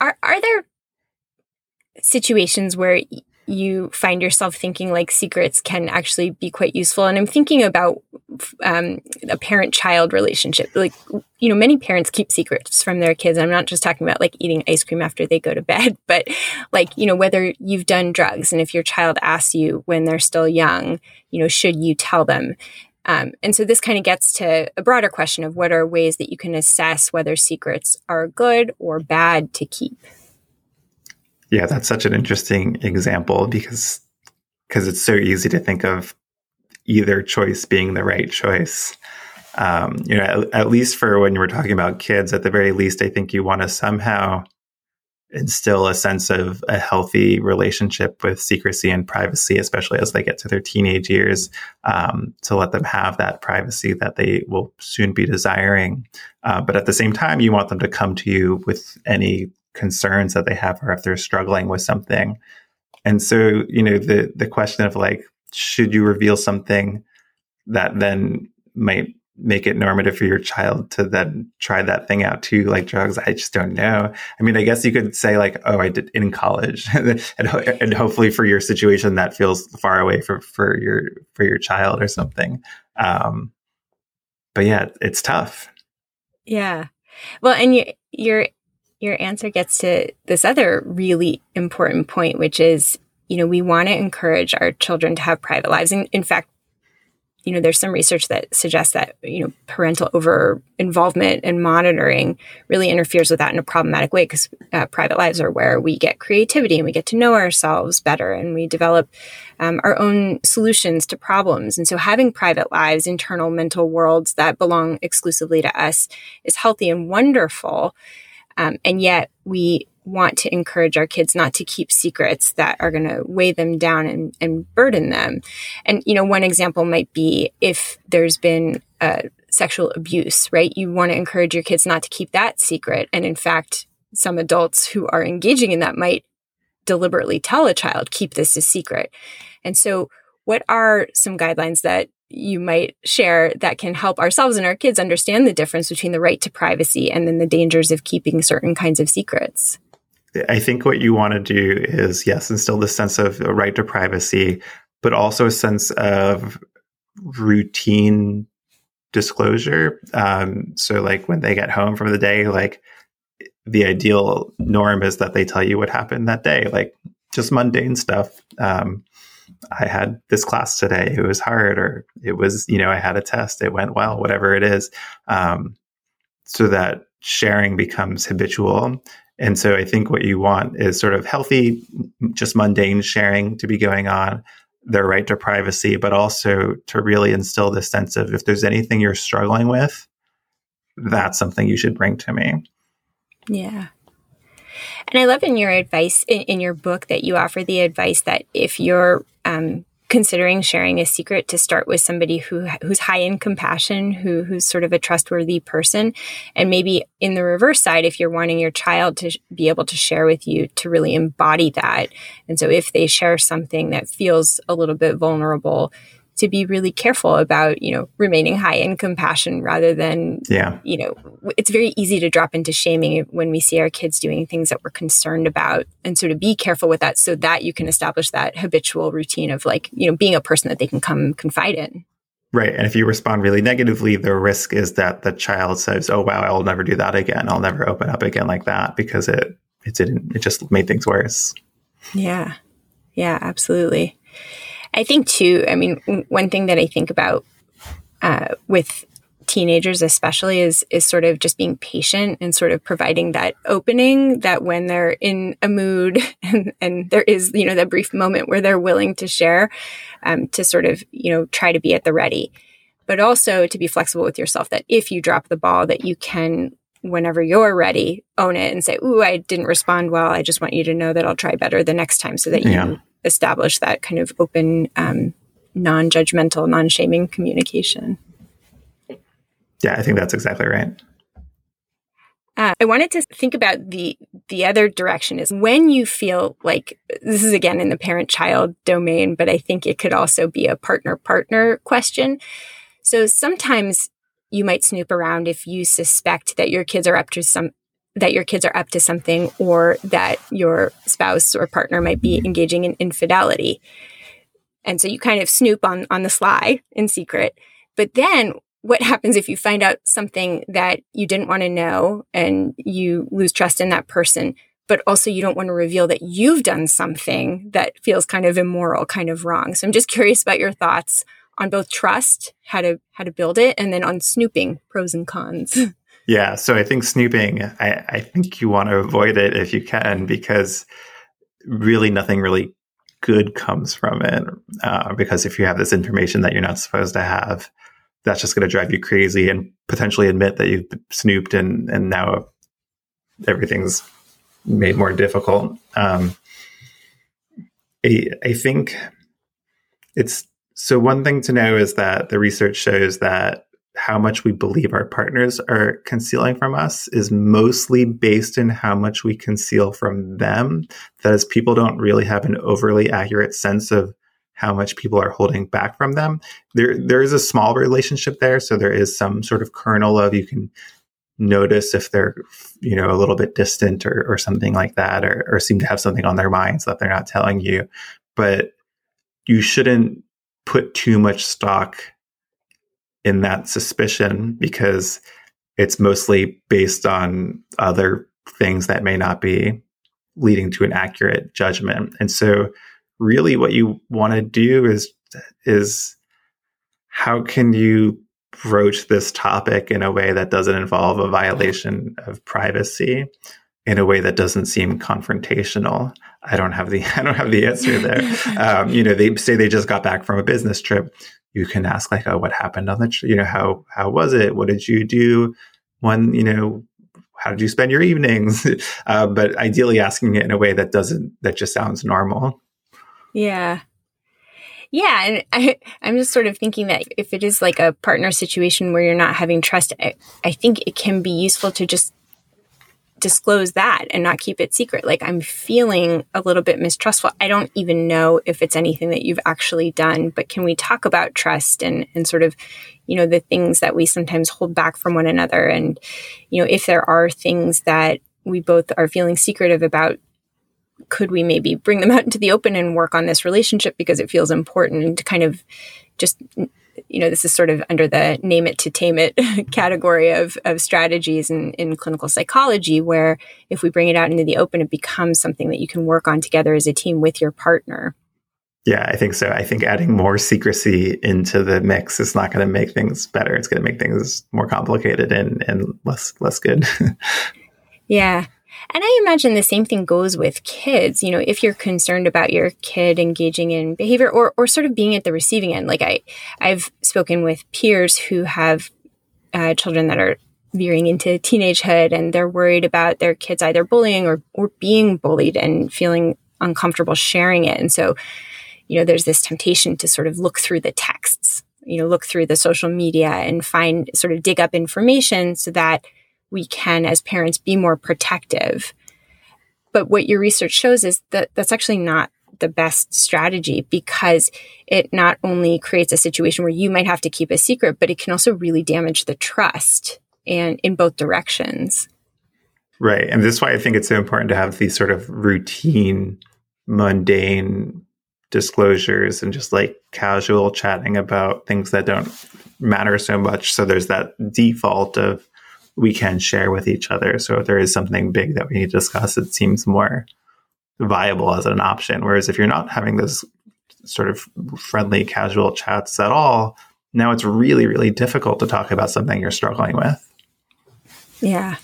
Are, are there situations where you find yourself thinking like secrets can actually be quite useful. And I'm thinking about um, a parent child relationship. Like, you know, many parents keep secrets from their kids. I'm not just talking about like eating ice cream after they go to bed, [laughs] but like, you know, whether you've done drugs and if your child asks you when they're still young, you know, should you tell them? Um, and so this kind of gets to a broader question of what are ways that you can assess whether secrets are good or bad to keep. Yeah, that's such an interesting example because because it's so easy to think of either choice being the right choice. Um, you know, at, at, least for when we're talking about kids, at the very least, I think you want to somehow instill a sense of a healthy relationship with secrecy and privacy, especially as they get to their teenage years, um, to let them have that privacy that they will soon be desiring. Uh, but at the same time, you want them to come to you with any concerns that they have or if they're struggling with something. And so, you know, the the question of like, should you reveal something that then might make it normative for your child to then try that thing out too, like drugs? I just don't know. I mean, I guess you could say like, oh, I did in college, [laughs] and, and hopefully for your situation that feels far away for for your for your child or something. Um, but yeah, it's tough. Yeah. Well, and you, you're your answer gets to this other really important point, which is, you know, we want to encourage our children to have private lives. And in fact, you know, there's some research that suggests that, you know, parental over involvement and monitoring really interferes with that in a problematic way because uh, private lives are where we get creativity and we get to know ourselves better and we develop um, our own solutions to problems. And so having private lives, internal mental worlds that belong exclusively to us is healthy and wonderful. Um, and yet we want to encourage our kids not to keep secrets that are going to weigh them down and, and burden them. And, you know, one example might be if there's been uh, sexual abuse, right? You want to encourage your kids not to keep that secret. And in fact, some adults who are engaging in that might deliberately tell a child, keep this a secret. And so, what are some guidelines that you might share that can help ourselves and our kids understand the difference between the right to privacy and then the dangers of keeping certain kinds of secrets. I think what you want to do is, yes, instill the sense of a right to privacy, but also a sense of routine disclosure. Um, so, like when they get home from the day, like the ideal norm is that they tell you what happened that day, like just mundane stuff. Um, I had this class today. It was hard, or it was, you know, I had a test. It went well, whatever it is. Um, so that sharing becomes habitual. And so I think what you want is sort of healthy, just mundane sharing to be going on, their right to privacy, but also to really instill this sense of if there's anything you're struggling with, that's something you should bring to me. Yeah. And I love in your advice in, in your book that you offer the advice that if you're um, considering sharing a secret to start with somebody who who's high in compassion, who who's sort of a trustworthy person, and maybe in the reverse side, if you're wanting your child to sh- be able to share with you, to really embody that. And so, if they share something that feels a little bit vulnerable, to be really careful about, you know, remaining high in compassion rather than, yeah. you know, it's very easy to drop into shaming when we see our kids doing things that we're concerned about. And so to be careful with that so that you can establish that habitual routine of like, you know, being a person that they can come confide in. Right. And if you respond really negatively, the risk is that the child says, Oh wow, I'll never do that again. I'll never open up again like that because it it didn't it just made things worse. Yeah. Yeah, absolutely. I think too, I mean, one thing that I think about uh, with teenagers especially is is sort of just being patient and sort of providing that opening that when they're in a mood [laughs] and, and there is you know that brief moment where they're willing to share um, to sort of you know try to be at the ready. But also to be flexible with yourself that if you drop the ball that you can whenever you're ready own it and say ooh i didn't respond well i just want you to know that i'll try better the next time so that you yeah establish that kind of open, um, non judgmental, non shaming communication. Yeah, I think that's exactly right. Uh, I wanted to think about the the other direction is when you feel like this is again in the parent child domain, but I think it could also be a partner partner question. So sometimes you might snoop around if you suspect that your kids are up to some that your kids are up to something or that your spouse or partner might be engaging in infidelity. And so you kind of snoop on on the sly in secret. But then what happens if you find out something that you didn't want to know and you lose trust in that person, but also you don't want to reveal that you've done something that feels kind of immoral, kind of wrong. So I'm just curious about your thoughts on both trust, how to how to build it, and then on snooping, pros and cons. [laughs] Yeah, so I think snooping, I, I think you want to avoid it if you can, because really nothing really good comes from it. Uh, because if you have this information that you're not supposed to have, that's just going to drive you crazy and potentially admit that you've snooped and and now everything's made more difficult. Um, I, I think it's so one thing to know is that the research shows that how much we believe our partners are concealing from us is mostly based in how much we conceal from them. That is, people don't really have an overly accurate sense of how much people are holding back from them. There, there is a small relationship there, so there is some sort of kernel of you can notice if they're, you know, a little bit distant or, or something like that, or, or seem to have something on their minds that they're not telling you. But you shouldn't put too much stock in that suspicion because it's mostly based on other things that may not be leading to an accurate judgment. And so really what you want to do is is how can you broach this topic in a way that doesn't involve a violation of privacy in a way that doesn't seem confrontational i don't have the [laughs] i don't have the answer there. [laughs] Um, you know they say they just got back from a business trip. You can ask like oh what happened on the trip you know how how was it? What did you do when you know how did you spend your evenings? [laughs] Uh, but ideally asking it in a way that doesn't that just sounds normal. Yeah. Yeah, and I, I'm just sort of thinking that if it is like a partner situation where you're not having trust, I, I think it can be useful to just disclose that and not keep it secret. Like I'm feeling a little bit mistrustful. I don't even know if it's anything that you've actually done, but can we talk about trust and and sort of, you know, the things that we sometimes hold back from one another and you know, if there are things that we both are feeling secretive about, could we maybe bring them out into the open and work on this relationship because it feels important to kind of just you know this is sort of under the name it to tame it [laughs] category of, of strategies in, in clinical psychology where if we bring it out into the open it becomes something that you can work on together as a team with your partner. Yeah i think so. I think adding more secrecy into the mix is not going to make things better. It's going to make things more complicated and, and less less good. [laughs] Yeah and I imagine the same thing goes with kids. You know, if you're concerned about your kid engaging in behavior or, or sort of being at the receiving end, like I, I've spoken with peers who have uh, children that are veering into teenagehood and they're worried about their kids either bullying or, or being bullied and feeling uncomfortable sharing it. And so, you know, there's this temptation to sort of look through the texts, you know, look through the social media and find sort of dig up information so that we can, as parents, be more protective. But what your research shows is that that's actually not the best strategy because it not only creates a situation where you might have to keep a secret, but it can also really damage the trust and in both directions. Right. And this is why I think it's so important to have these sort of routine, mundane disclosures and just like casual chatting about things that don't matter so much. So there's that default of we can share with each other. So if there is something big that we need to discuss, it seems more viable as an option. Whereas if you're not having those sort of friendly, casual chats at all, now it's really, really difficult to talk about something you're struggling with. Yeah.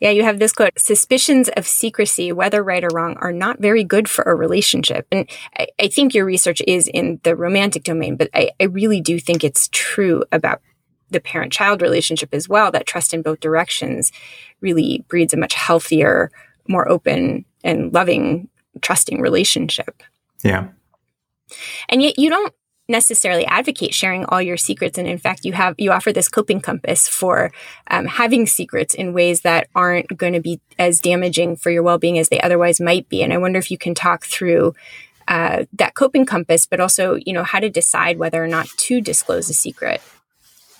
Yeah, you have this quote suspicions of secrecy, whether right or wrong, are not very good for a relationship. And I, I think your research is in the romantic domain, but I, I really do think it's true about the parent child relationship as well, that trust in both directions really breeds a much healthier, more open and loving, trusting relationship. Yeah. And yet you don't necessarily advocate sharing all your secrets and in fact you have you offer this coping compass for um, having secrets in ways that aren't going to be as damaging for your well-being as they otherwise might be and i wonder if you can talk through uh, that coping compass but also you know how to decide whether or not to disclose a secret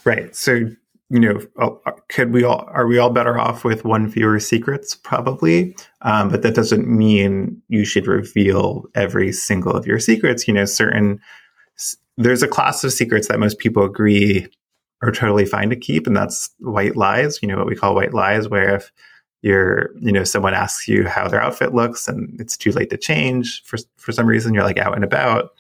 right so you know, uh, could we all are we all better off with one fewer secrets? Probably, um, but that doesn't mean you should reveal every single of your secrets. You know, certain there's a class of secrets that most people agree are totally fine to keep, and that's white lies. You know, what we call white lies, where if you're, you know, someone asks you how their outfit looks and it's too late to change for for some reason, you're like out and about.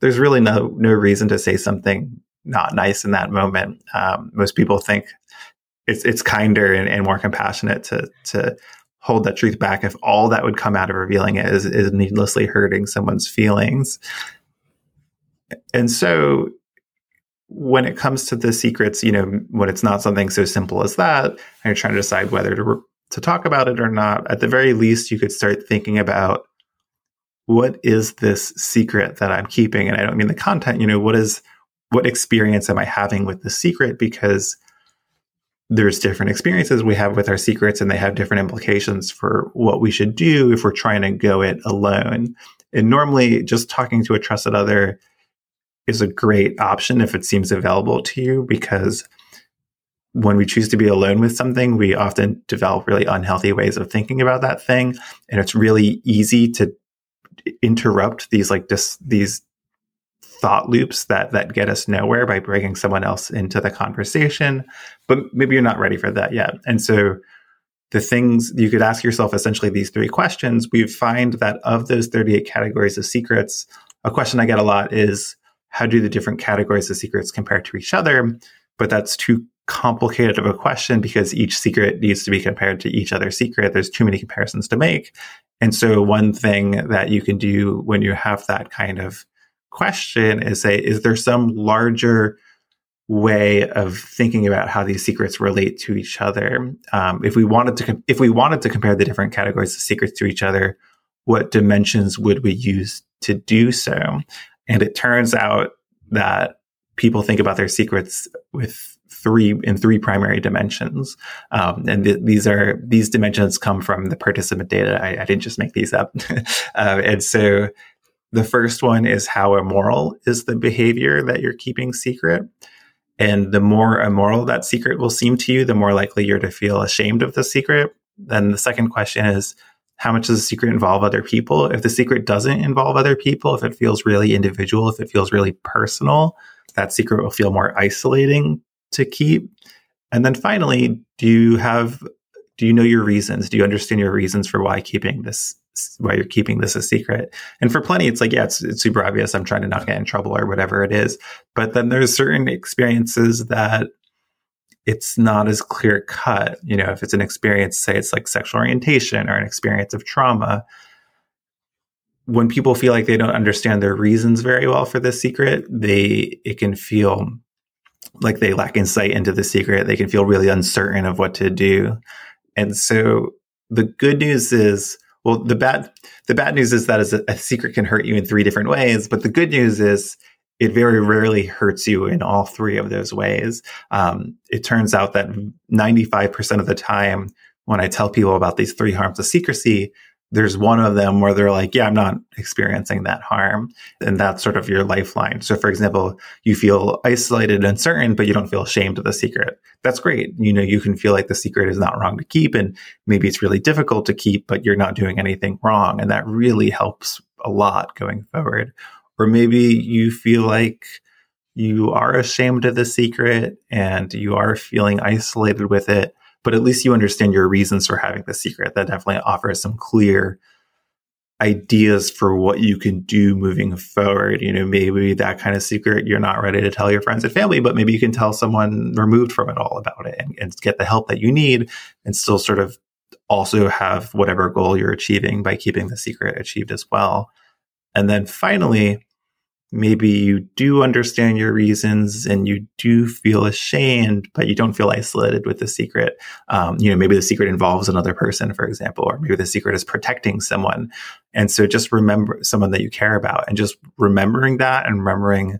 There's really no no reason to say something not nice in that moment. Um, most people think it's it's kinder and, and, more compassionate to to hold that truth back if all that would come out of revealing it is, is needlessly hurting someone's feelings. And so when it comes to the secrets, you know, when it's not something so simple as that, and you're trying to decide whether to to talk about it or not, at the very least, you could start thinking about what is this secret that I'm keeping, and I don't mean the content. You know, what is what experience am I having with the secret? Because there's different experiences we have with our secrets and they have different implications for what we should do if we're trying to go it alone. And normally just talking to a trusted other is a great option if it seems available to you because when we choose to be alone with something, we often develop really unhealthy ways of thinking about that thing. And it's really easy to interrupt these like dis- these thought loops that that get us nowhere by bringing someone else into the conversation but maybe you're not ready for that yet. And so the things you could ask yourself essentially these three questions. We find that of those 38 categories of secrets a question i get a lot is how do the different categories of secrets compare to each other? But that's too complicated of a question because each secret needs to be compared to each other secret. There's too many comparisons to make. And so one thing that you can do when you have that kind of question is say, is there some larger way of thinking about how these secrets relate to each other? Um, if we wanted to, if we wanted to compare the different categories of secrets to each other, what dimensions would we use to do so? And it turns out that people think about their secrets with three in three primary dimensions, um, and th- these are these dimensions come from the participant data. I, I didn't just make these up, [laughs] uh, and so the first one is how immoral is the behavior that you're keeping secret. And the more immoral that secret will seem to you, the more likely you're to feel ashamed of the secret. Then the second question is how much does the secret involve other people? If the secret doesn't involve other people, if it feels really individual, if it feels really personal, that secret will feel more isolating to keep. And then finally, do you have do you know your reasons? Do you understand your reasons for why keeping this why you're keeping this a secret. And for plenty, it's like, yeah, it's, it's super obvious. I'm trying to not get in trouble or whatever it is. But then there's certain experiences that it's not as clear cut. You know, if it's an experience, say it's like sexual orientation or an experience of trauma, when people feel like they don't understand their reasons very well for this secret, they it can feel like they lack insight into the secret. They can feel really uncertain of what to do. And so the good news is well, the bad the bad news is that a, a secret can hurt you in three different ways, but the good news is it very rarely hurts you in all three of those ways. Um, it turns out that 95% of the time, when I tell people about these three harms of secrecy, there's one of them where they're like, yeah, I'm not experiencing that harm. And that's sort of your lifeline. So, for example, you feel isolated and uncertain, but you don't feel ashamed of the secret. That's great. You know, you can feel like the secret is not wrong to keep. And maybe it's really difficult to keep, but you're not doing anything wrong. And that really helps a lot going forward. Or maybe you feel like you are ashamed of the secret and you are feeling isolated with it but at least you understand your reasons for having the secret. That definitely offers some clear ideas for what you can do moving forward. You know, maybe that kind of secret you're not ready to tell your friends and family, but maybe you can tell someone removed from it all about it and, and get the help that you need and still sort of also have whatever goal you're achieving by keeping the secret achieved as well. And then finally, maybe you do understand your reasons and you do feel ashamed, but you don't feel isolated with the secret. Um, you know, maybe the secret involves another person, for example, or maybe the secret is protecting someone. And so just remember someone that you care about and just remembering that and remembering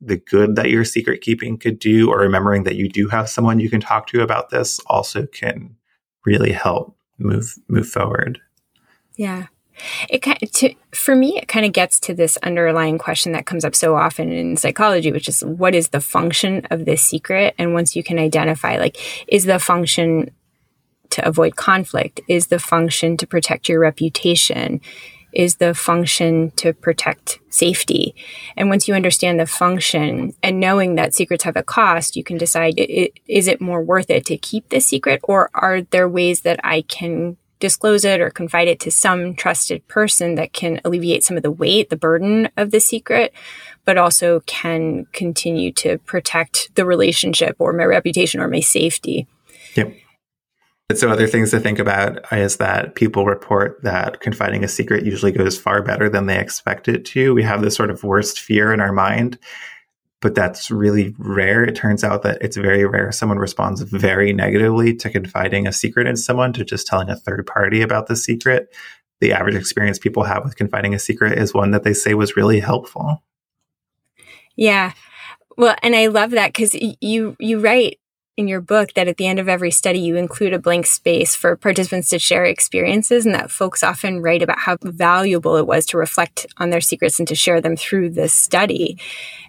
the good that your secret keeping could do, or remembering that you do have someone you can talk to about this also can really help move move forward. Yeah. It kind to, for me, it kind of gets to this underlying question that comes up so often in psychology, which is what is the function of this secret? And once you can identify, like, is the function to avoid conflict? Is the function to protect your reputation? Is the function to protect safety? And once you understand the function and knowing that secrets have a cost, you can decide is it more worth it to keep this secret or are there ways that I can disclose it or confide it to some trusted person that can alleviate some of the weight, the burden of the secret, but also can continue to protect the relationship or my reputation or my safety. Yep. So, other things to think about is that people report that confiding a secret usually goes far better than they expect it to. We have this sort of worst fear in our mind but that's really rare. It turns out that it's very rare someone responds very negatively to confiding a secret in someone, to just telling a third party about the secret. The average experience people have with confiding a secret is one that they say was really helpful. Yeah. Well, and I love that because you you write in your book that at the end of every study you include a blank space for participants to share experiences and that folks often write about how valuable it was to reflect on their secrets and to share them through this study.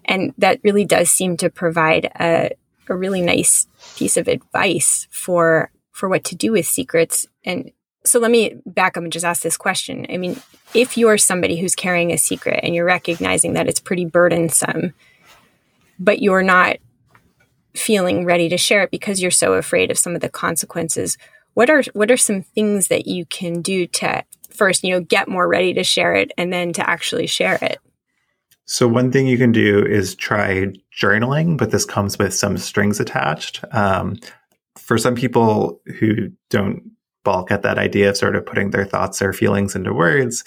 And that really does seem to provide a, a really nice piece of advice for for what to do with secrets. And so let me back up and just ask this question. I mean if you're somebody who's carrying a secret and you're recognizing that it's pretty burdensome but you're not feeling ready to share it because you're so afraid of some of the consequences. What are what are some things that you can do to first you know get more ready to share it and then to actually share it? So one thing you can do is try journaling but this comes with some strings attached. Um, for some people who don't balk at that idea of sort of putting their thoughts or feelings into words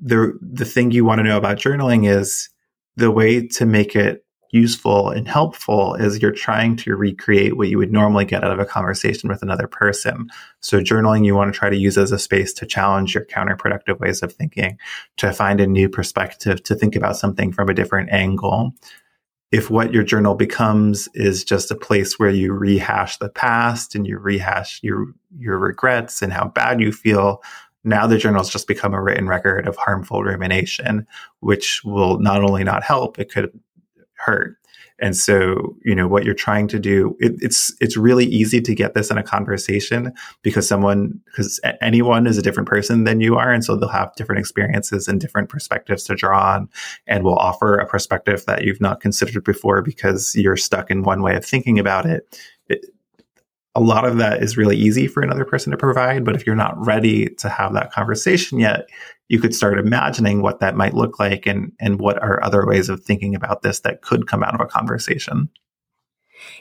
the the thing you want to know about journaling is the way to make it useful and helpful is you're trying to recreate what you would normally get out of a conversation with another person. So journaling you want to try to use as a space to challenge your counterproductive ways of thinking, to find a new perspective, to think about something from a different angle. If what your journal becomes is just a place where you rehash the past and you rehash your your regrets and how bad you feel, now the journal has just become a written record of harmful rumination, which will not only not help, it could hurt. And so, you know, what you're trying to do, it, it's it's really easy to get this in a conversation because someone, because anyone is a different person than you are, and so they'll have different experiences and different perspectives to draw on, and will offer a perspective that you've not considered before because you're stuck in one way of thinking about it. it a lot of that is really easy for another person to provide, but if you're not ready to have that conversation yet, you could start imagining what that might look like and and what are other ways of thinking about this that could come out of a conversation.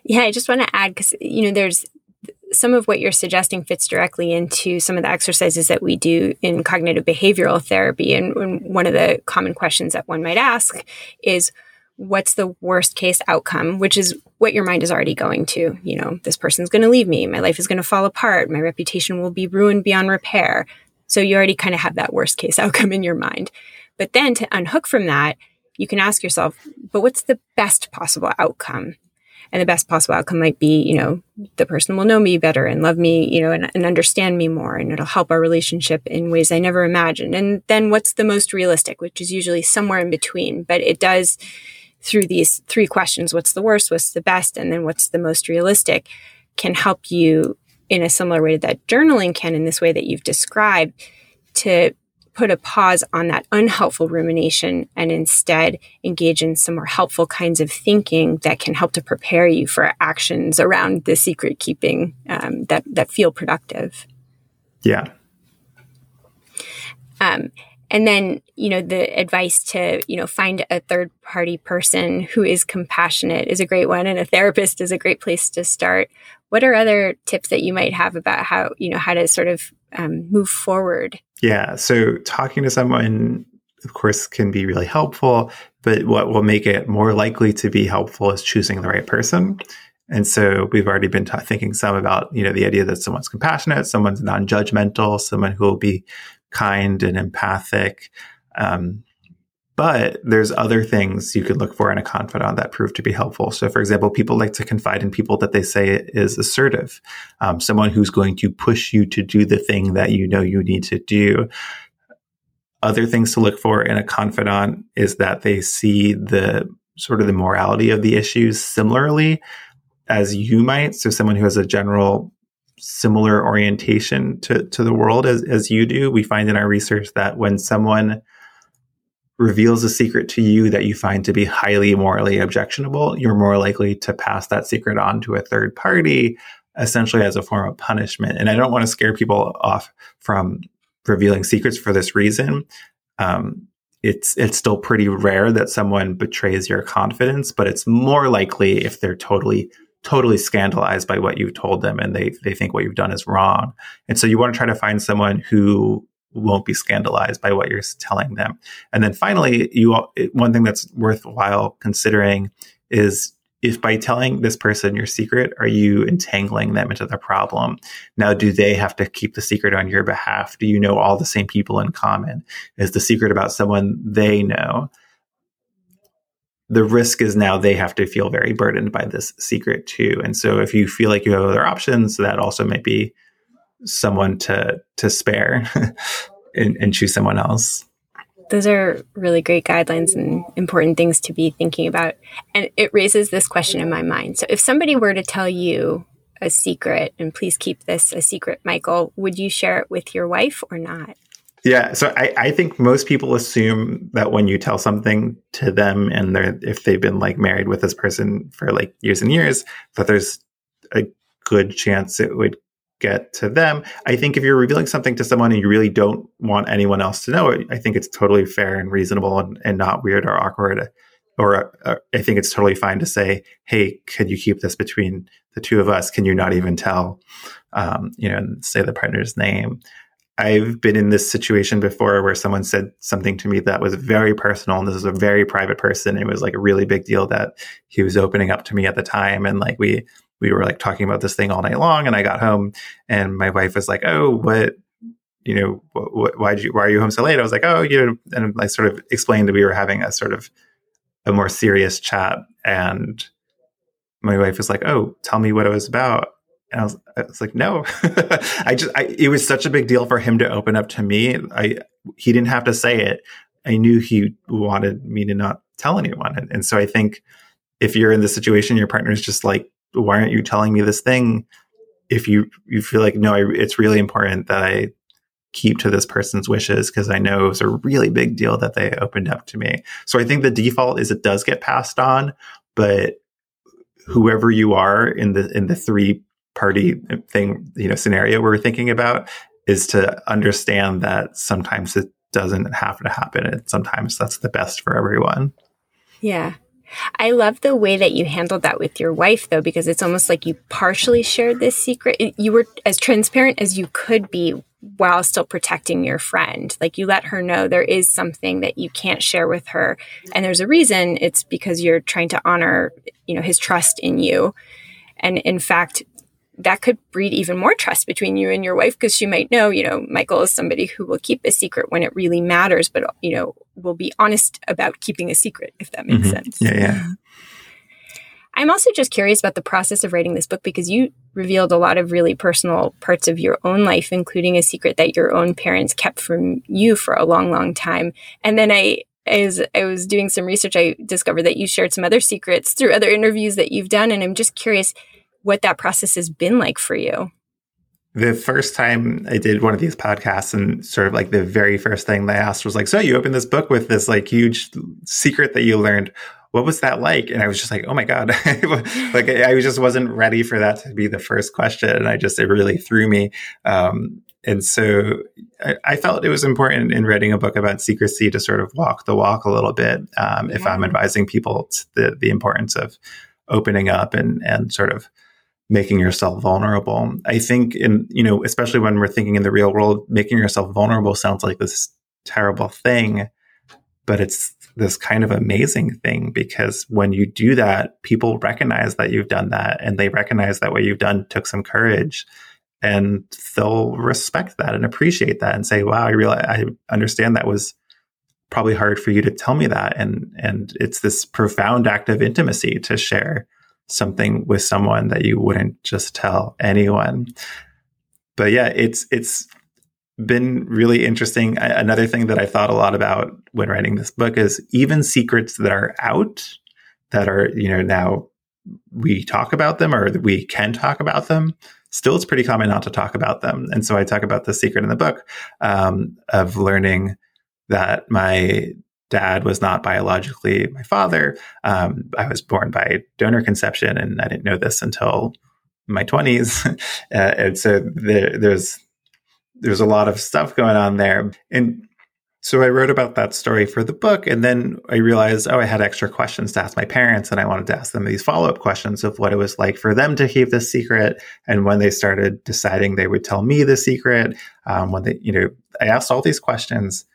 Yeah, I just want to add because you know there's some of what you're suggesting fits directly into some of the exercises that we do in cognitive behavioral therapy. And, and one of the common questions that one might ask is, what's the worst case outcome, which is what your mind is already going to. You know, this person's going to leave me. My life is going to fall apart. My reputation will be ruined beyond repair. So you already kind of have that worst case [laughs] outcome in your mind. But then to unhook from that, you can ask yourself, but what's the best possible outcome? And the best possible outcome might be, you know, the person will know me better and love me, you know, and, and, understand me more. And it'll help our relationship in ways I never imagined. And then what's the most realistic, which is usually somewhere in between. But it does, through these three questions what's the worst, what's the best, and then what's the most realistic can help you in a similar way that journaling can, in this way that you've described, to put a pause on that unhelpful rumination and instead engage in some more helpful kinds of thinking that can help to prepare you for actions around the secret keeping um, that that feel productive. Yeah. Um, and then you know the advice to you know find a third party person who is compassionate is a great one and a therapist is a great place to start. What are other tips that you might have about how you know how to sort of um, move forward? Yeah so talking to someone of course can be really helpful but what will make it more likely to be helpful is choosing the right person. And so we've already been t- thinking some about, you know, the idea that someone's compassionate, someone's non-judgmental, someone who will be kind and empathic. Um, But there's other things you could look for in a confidant that prove to be helpful. So, for example, people like to confide in people that they say is assertive, um, someone who's going to push you to do the thing that you know you need to do. Other things to look for in a confidant is that they see the sort of the morality of the issues similarly as you might. So, someone who has a general similar orientation to, to the world as, as you do. We find in our research that when someone reveals a secret to you that you find to be highly morally objectionable, you're more likely to pass that secret on to a third party, essentially as a form of punishment. And I don't want to scare people off from revealing secrets for this reason. Um, it's it's still pretty rare that someone betrays your confidence, but it's more likely if they're totally totally scandalized by what you've told them and they they think what you've done is wrong. And so you want to try to find someone who won't be scandalized by what you're telling them. And then finally, you one thing that's worthwhile considering is if by telling this person your secret, are you entangling them into the problem? Now, do they have to keep the secret on your behalf? Do you know all the same people in common? Is the secret about someone they know? The risk is now they have to feel very burdened by this secret too. And so if you feel like you have other options, that also might be someone to to spare [laughs] and, and choose someone else those are really great guidelines and important things to be thinking about. And it raises this question in my mind. So, if somebody were to tell you a secret, and please keep this a secret, Michael, would you share it with your wife or not? Yeah, so I, I think most people assume that when you tell something to them, and they're if they've been like married with this person for like years and years, that there's a good chance it would get to them. I think if you're revealing something to someone and you really don't want anyone else to know it, I think it's totally fair and reasonable and, and not weird or awkward. Or uh, I think it's totally fine to say, "Hey, could you keep this between the two of us? Can you not even tell, um, you know, say the partner's name?" I've been in this situation before where someone said something to me that was very personal, and this is a very private person. It was like a really big deal that he was opening up to me at the time, and like we we were like talking about this thing all night long. And I got home and my wife was like, Oh, what, you know, wh- why you, why are you home so late? I was like, Oh, you know, and I sort of explained that we were having a sort of a more serious chat. And my wife was like, Oh, tell me what it was about. And I was, I was like, no, [laughs] I just, I, it was such a big deal for him to open up to me. I, he didn't have to say it. I knew he wanted me to not tell anyone. And, and so I think if you're in this situation, your partner is just like, why aren't you telling me this thing? If you you feel like no, I, it's really important that I keep to this person's wishes because I know it was a really big deal that they opened up to me. So I think the default is it does get passed on, but whoever you are in the in the three party thing, you know, scenario we're thinking about is to understand that sometimes it doesn't have to happen and sometimes that's the best for everyone. Yeah. I love the way that you handled that with your wife, though, because it's almost like you partially shared this secret. You were as transparent as you could be while still protecting your friend. Like you let her know there is something that you can't share with her. And there's a reason it's because you're trying to honor, you know, his trust in you. And in fact, that could breed even more trust between you and your wife because she might know, you know, Michael is somebody who will keep a secret when it really matters, but, you know, will be honest about keeping a secret, if that makes mm-hmm. sense. Yeah, yeah. I'm also just curious about the process of writing this book because you revealed a lot of really personal parts of your own life, including a secret that your own parents kept from you for a long, long time. And then I, as I was doing some research, I discovered that you shared some other secrets through other interviews that you've done. And I'm just curious what that process has been like for you. The first time I did one of these podcasts, and sort of like the very first thing they asked was like, "So you opened this book with this like huge secret that you learned. What was that like?" And I was just like, "Oh my god!" [laughs] like I just wasn't ready for that to be the first question, and I just it really threw me. Um, and so I, I, felt it was important in writing a book about secrecy to sort of walk the walk a little bit. Um, yeah. If I'm advising people the the importance of opening up and and sort of making yourself vulnerable. I think in, you know, especially when we're thinking in the real world, making yourself vulnerable sounds like this terrible thing, but it's this kind of amazing thing because when you do that, people recognize that you've done that and they recognize that what you've done took some courage and they'll respect that and appreciate that and say, wow, I realize I understand that was probably hard for you to tell me that. And, and it's this profound act of intimacy to share something with someone that you wouldn't just tell anyone. But yeah, it's, it's been really interesting. Another thing that I thought a lot about when writing this book is even secrets that are out that are, you know, now we talk about them or we can talk about them still it's pretty common not to talk about them. And so I talk about the secret in the book um, of learning that my dad was not biologically my father. Um, I was born by donor conception, and I didn't know this until my 20s. [laughs] uh, and so there, there's there's a lot of stuff going on there. And so I wrote about that story for the book. And then I realized, oh, I had extra questions to ask my parents. And I wanted to ask them these follow up questions of what it was like for them to keep this secret. And when they started deciding they would tell me the secret, um, when they, you know, I asked all these questions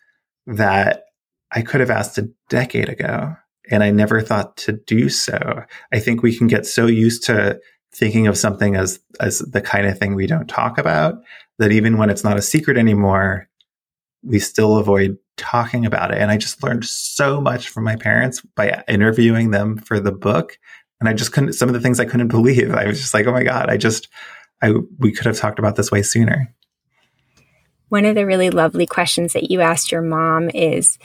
that I could have asked a decade ago. And I never thought to do so. I think we can get so used to thinking of something as, as the kind of thing we don't talk about that even when it's not a secret anymore, we still avoid talking about it. And I just learned so much from my parents by interviewing them for the book. And I just couldn't, some of the things I couldn't [laughs] believe. I was just like, oh my God, I just, I, we could have talked about this way sooner. One of the really lovely questions that you asked your mom is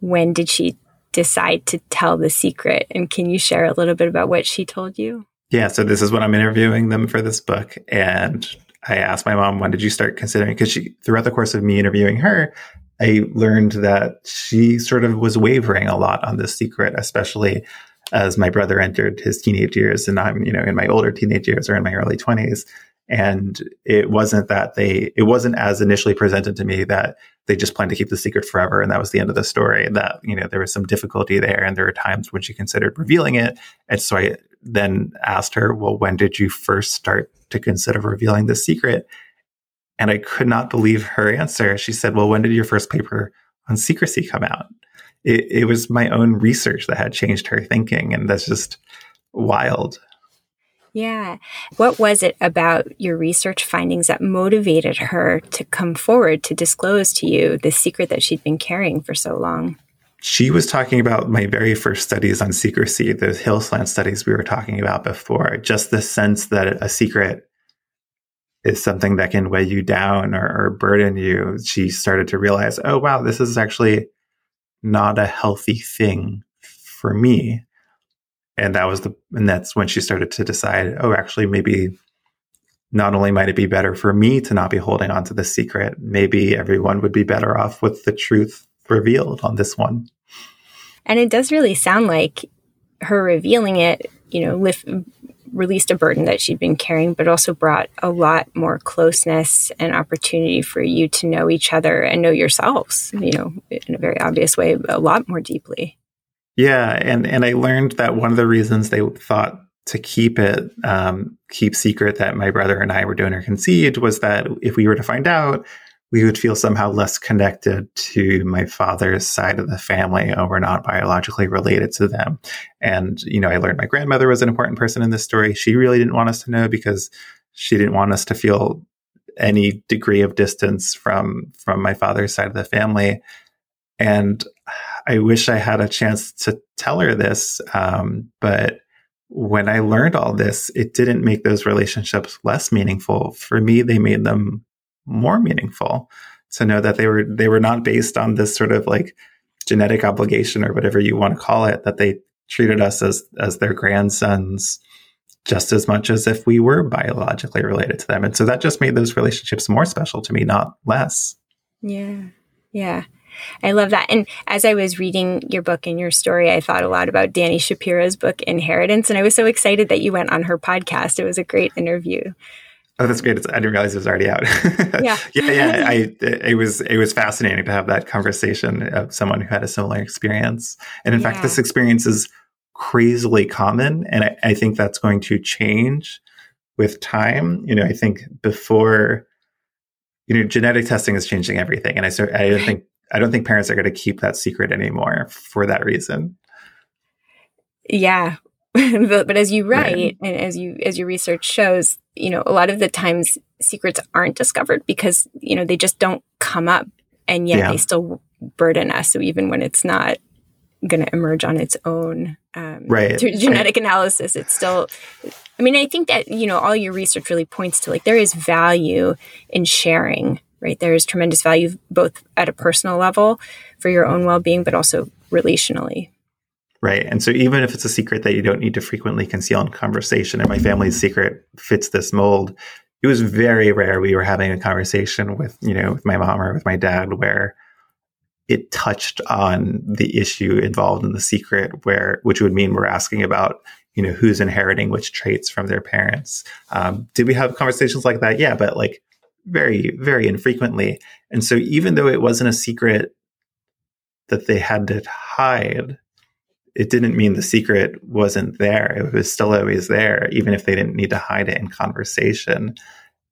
when did she decide to tell the secret? And can you share a little bit about what she told you? Yeah. So this is when I'm interviewing them for this book. And I asked my mom, when did you start considering? Because she, throughout the course of me interviewing her, I learned that she sort of was wavering a lot on this secret, especially as my brother entered his teenage years and I'm, you know, in my older teenage years or in my early 20s. And it wasn't that they, it wasn't as initially presented to me that they just planned to keep the secret forever. And that was the end of the story. That, you know, there was some difficulty there. And there were times when she considered revealing it. And so I then asked her, well, when did you first start to consider revealing the secret? And I could not believe her answer. She said, Well, when did your first paper on secrecy come out? It, it was my own research that had changed her thinking. And that's just wild. Yeah. What was it about your research findings that motivated her to come forward to disclose to you the secret that she'd been carrying for so long? She was talking about my very first studies on secrecy, those hill slant studies we were talking about before, just the sense that a secret is something that can weigh you down or, or burden you, she started to realize, oh, wow, this is actually not a healthy thing for me. And that was the, and that's when she started to decide, oh, actually, maybe not only might it be better for me to not be holding on to the secret, maybe everyone would be better off with the truth revealed on this one. And it does really sound like her revealing it, you know, lift, released a burden that she'd been carrying, but also brought a lot more closeness and opportunity for you to know each other and know yourselves, you know, in a very obvious way, a lot more deeply. Yeah. And, and I learned that one of the reasons they thought to keep it, um, keep secret that my brother and I were donor conceived was that if we were to find out, we would feel somehow less connected to my father's side of the family or we're not biologically related to them. And, you know, I learned my grandmother was an important person in this story. She really didn't want us to know because she didn't want us to feel any degree of distance from from my father's side of the family. And I wish I had a chance to tell her this, um, but when I learned all this, it didn't make those relationships less meaningful. For me, they made them more meaningful to know that they were they were not based on this sort of like genetic obligation or whatever you want to call it that they treated us as as their grandsons just as much as if we were biologically related to them. And so that just made those relationships more special to me not less. Yeah. Yeah I love that. And as I was reading your book and your story, I thought a lot about Dani Shapiro's book, Inheritance. And I was so excited that you went on her podcast. It was a great interview. Oh, that's great! It's, I didn't realize it was already out. [laughs] yeah, yeah, yeah. [laughs] I it was it was fascinating to have that conversation of someone who had a similar experience, and in yeah. fact, this experience is crazily common, and I, I, think that's going to change with time. You know, I think before, you know, genetic testing is changing everything, and I I [laughs] think I don't think parents are going to keep that secret anymore for that reason. Yeah, [laughs] but, but, as you write right. and as you as your research shows you know, a lot of the times secrets aren't discovered because, you know, they just don't come up and yet yeah. they still burden us. So even when it's not going to emerge on its own um, right. through genetic analysis, it's still. I mean, I think that you know all your research really points to like there is value in sharing. Right, there is tremendous value both at a personal level for your own well-being, but also relationally. Right. And so even if it's a secret that you don't need to frequently conceal in conversation, and my family's secret fits this mold, it was very rare we were having a conversation with, you know, with my mom or with my dad where it touched on the issue involved in the secret where which would mean we're asking about you know who's inheriting which traits from their parents um, did we have conversations like that yeah but like very very infrequently and so even though it wasn't a secret that they had to hide it didn't mean the secret wasn't there. It was still always there, even if they didn't need to hide it in conversation.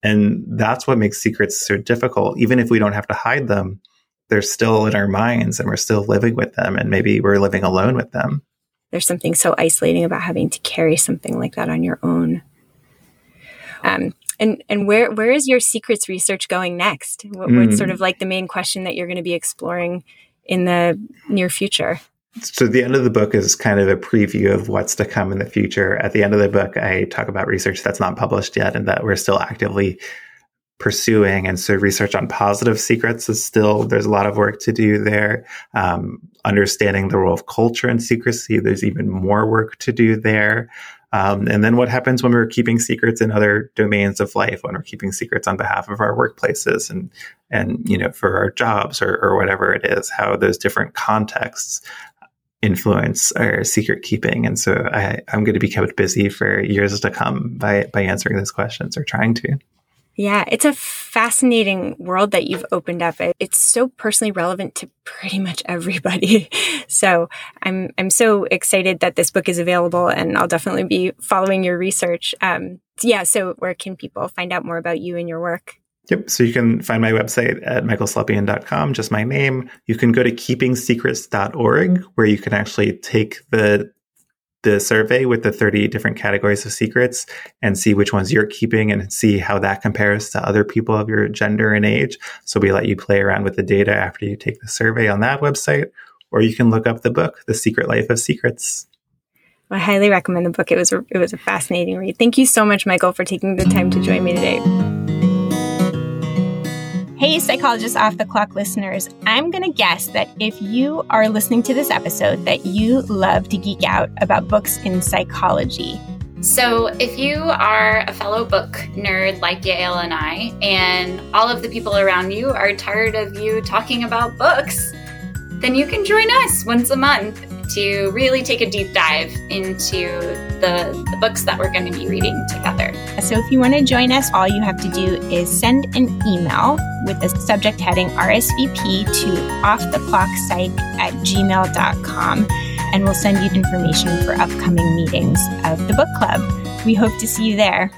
And that's what makes secrets so difficult. Even if we don't have to hide them, they're still in our minds and we're still living with them. And maybe we're living alone with them. There's something so isolating about having to carry something like that on your own. Um, and and where where is your secrets research going next? What, mm. What's sort of like the main question that you're going to be exploring in the near future? So the end of the book is kind of a preview of what's to come in the future. At the end of the book, I talk about research that's not published yet and that we're still actively pursuing. And so research on positive secrets is still, there's a lot of work to do there. Um, understanding the role of culture and secrecy, there's even more work to do there. Um, and then what happens when we're keeping secrets in other domains of life, when we're keeping secrets on behalf of our workplaces and, and, you know, for our jobs or, or whatever it is, how those different contexts influence our secret keeping. And so I, am going to be kept busy for years to come by, by answering those questions or trying to. Yeah, it's a fascinating world that you've opened up. It's so personally relevant to pretty much everybody. [laughs] So I'm I'm so excited that this book is available, and I'll definitely be following your research. Um, yeah, so where can people find out more about you and your work? Yep. So you can find my website at michaelslepian.com, just my name. You can go to keepingsecrets.org where you can actually take the the survey with the 30 different categories of secrets and see which ones you're keeping and see how that compares to other people of your gender and age. So we let you play around with the data after you take the survey on that website, or you can look up the book, The Secret Life of Secrets. I highly recommend the book. It was it was a fascinating read. Thank you so much, Michael, for taking the time to join me today. Hey, Psychologist Off the Clock listeners. I'm going to guess that if you are listening to this episode, that you love to geek out about books in psychology. So, if you are a fellow book nerd like Yael and I, and all of the people around you are tired of you talking about books, then you can join us once a month to really take a deep dive into the, the books that we're going to be reading together. So, if you want to join us, all you have to do is send an email with the subject heading RSVP to offtheclockpsych at gmail.com, and we'll send you information for upcoming meetings of the book club. We hope to see you there.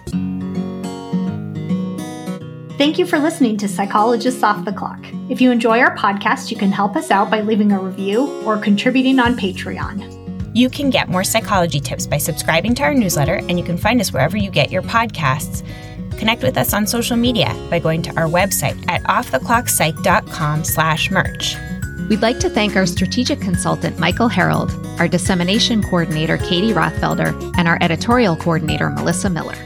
Thank you for listening to Psychologists Off the Clock. If you enjoy our podcast, you can help us out by leaving a review or contributing on Patreon. You can get more psychology tips by subscribing to our newsletter, and you can find us wherever you get your podcasts. Connect with us on social media by going to our website at offtheclockpsych.com slash merch. We'd like to thank our strategic consultant, Michael Harold, our dissemination coordinator, Katie Rothfelder, and our editorial coordinator, Melissa Miller.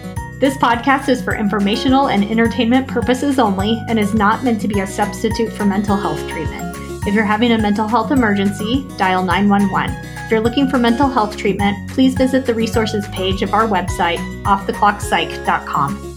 This podcast is for informational and entertainment purposes only and is not meant to be a substitute for mental health treatment. If you're having a mental health emergency, dial 911. If you're looking for mental health treatment, please visit the resources page of our website, offtheclockpsych.com.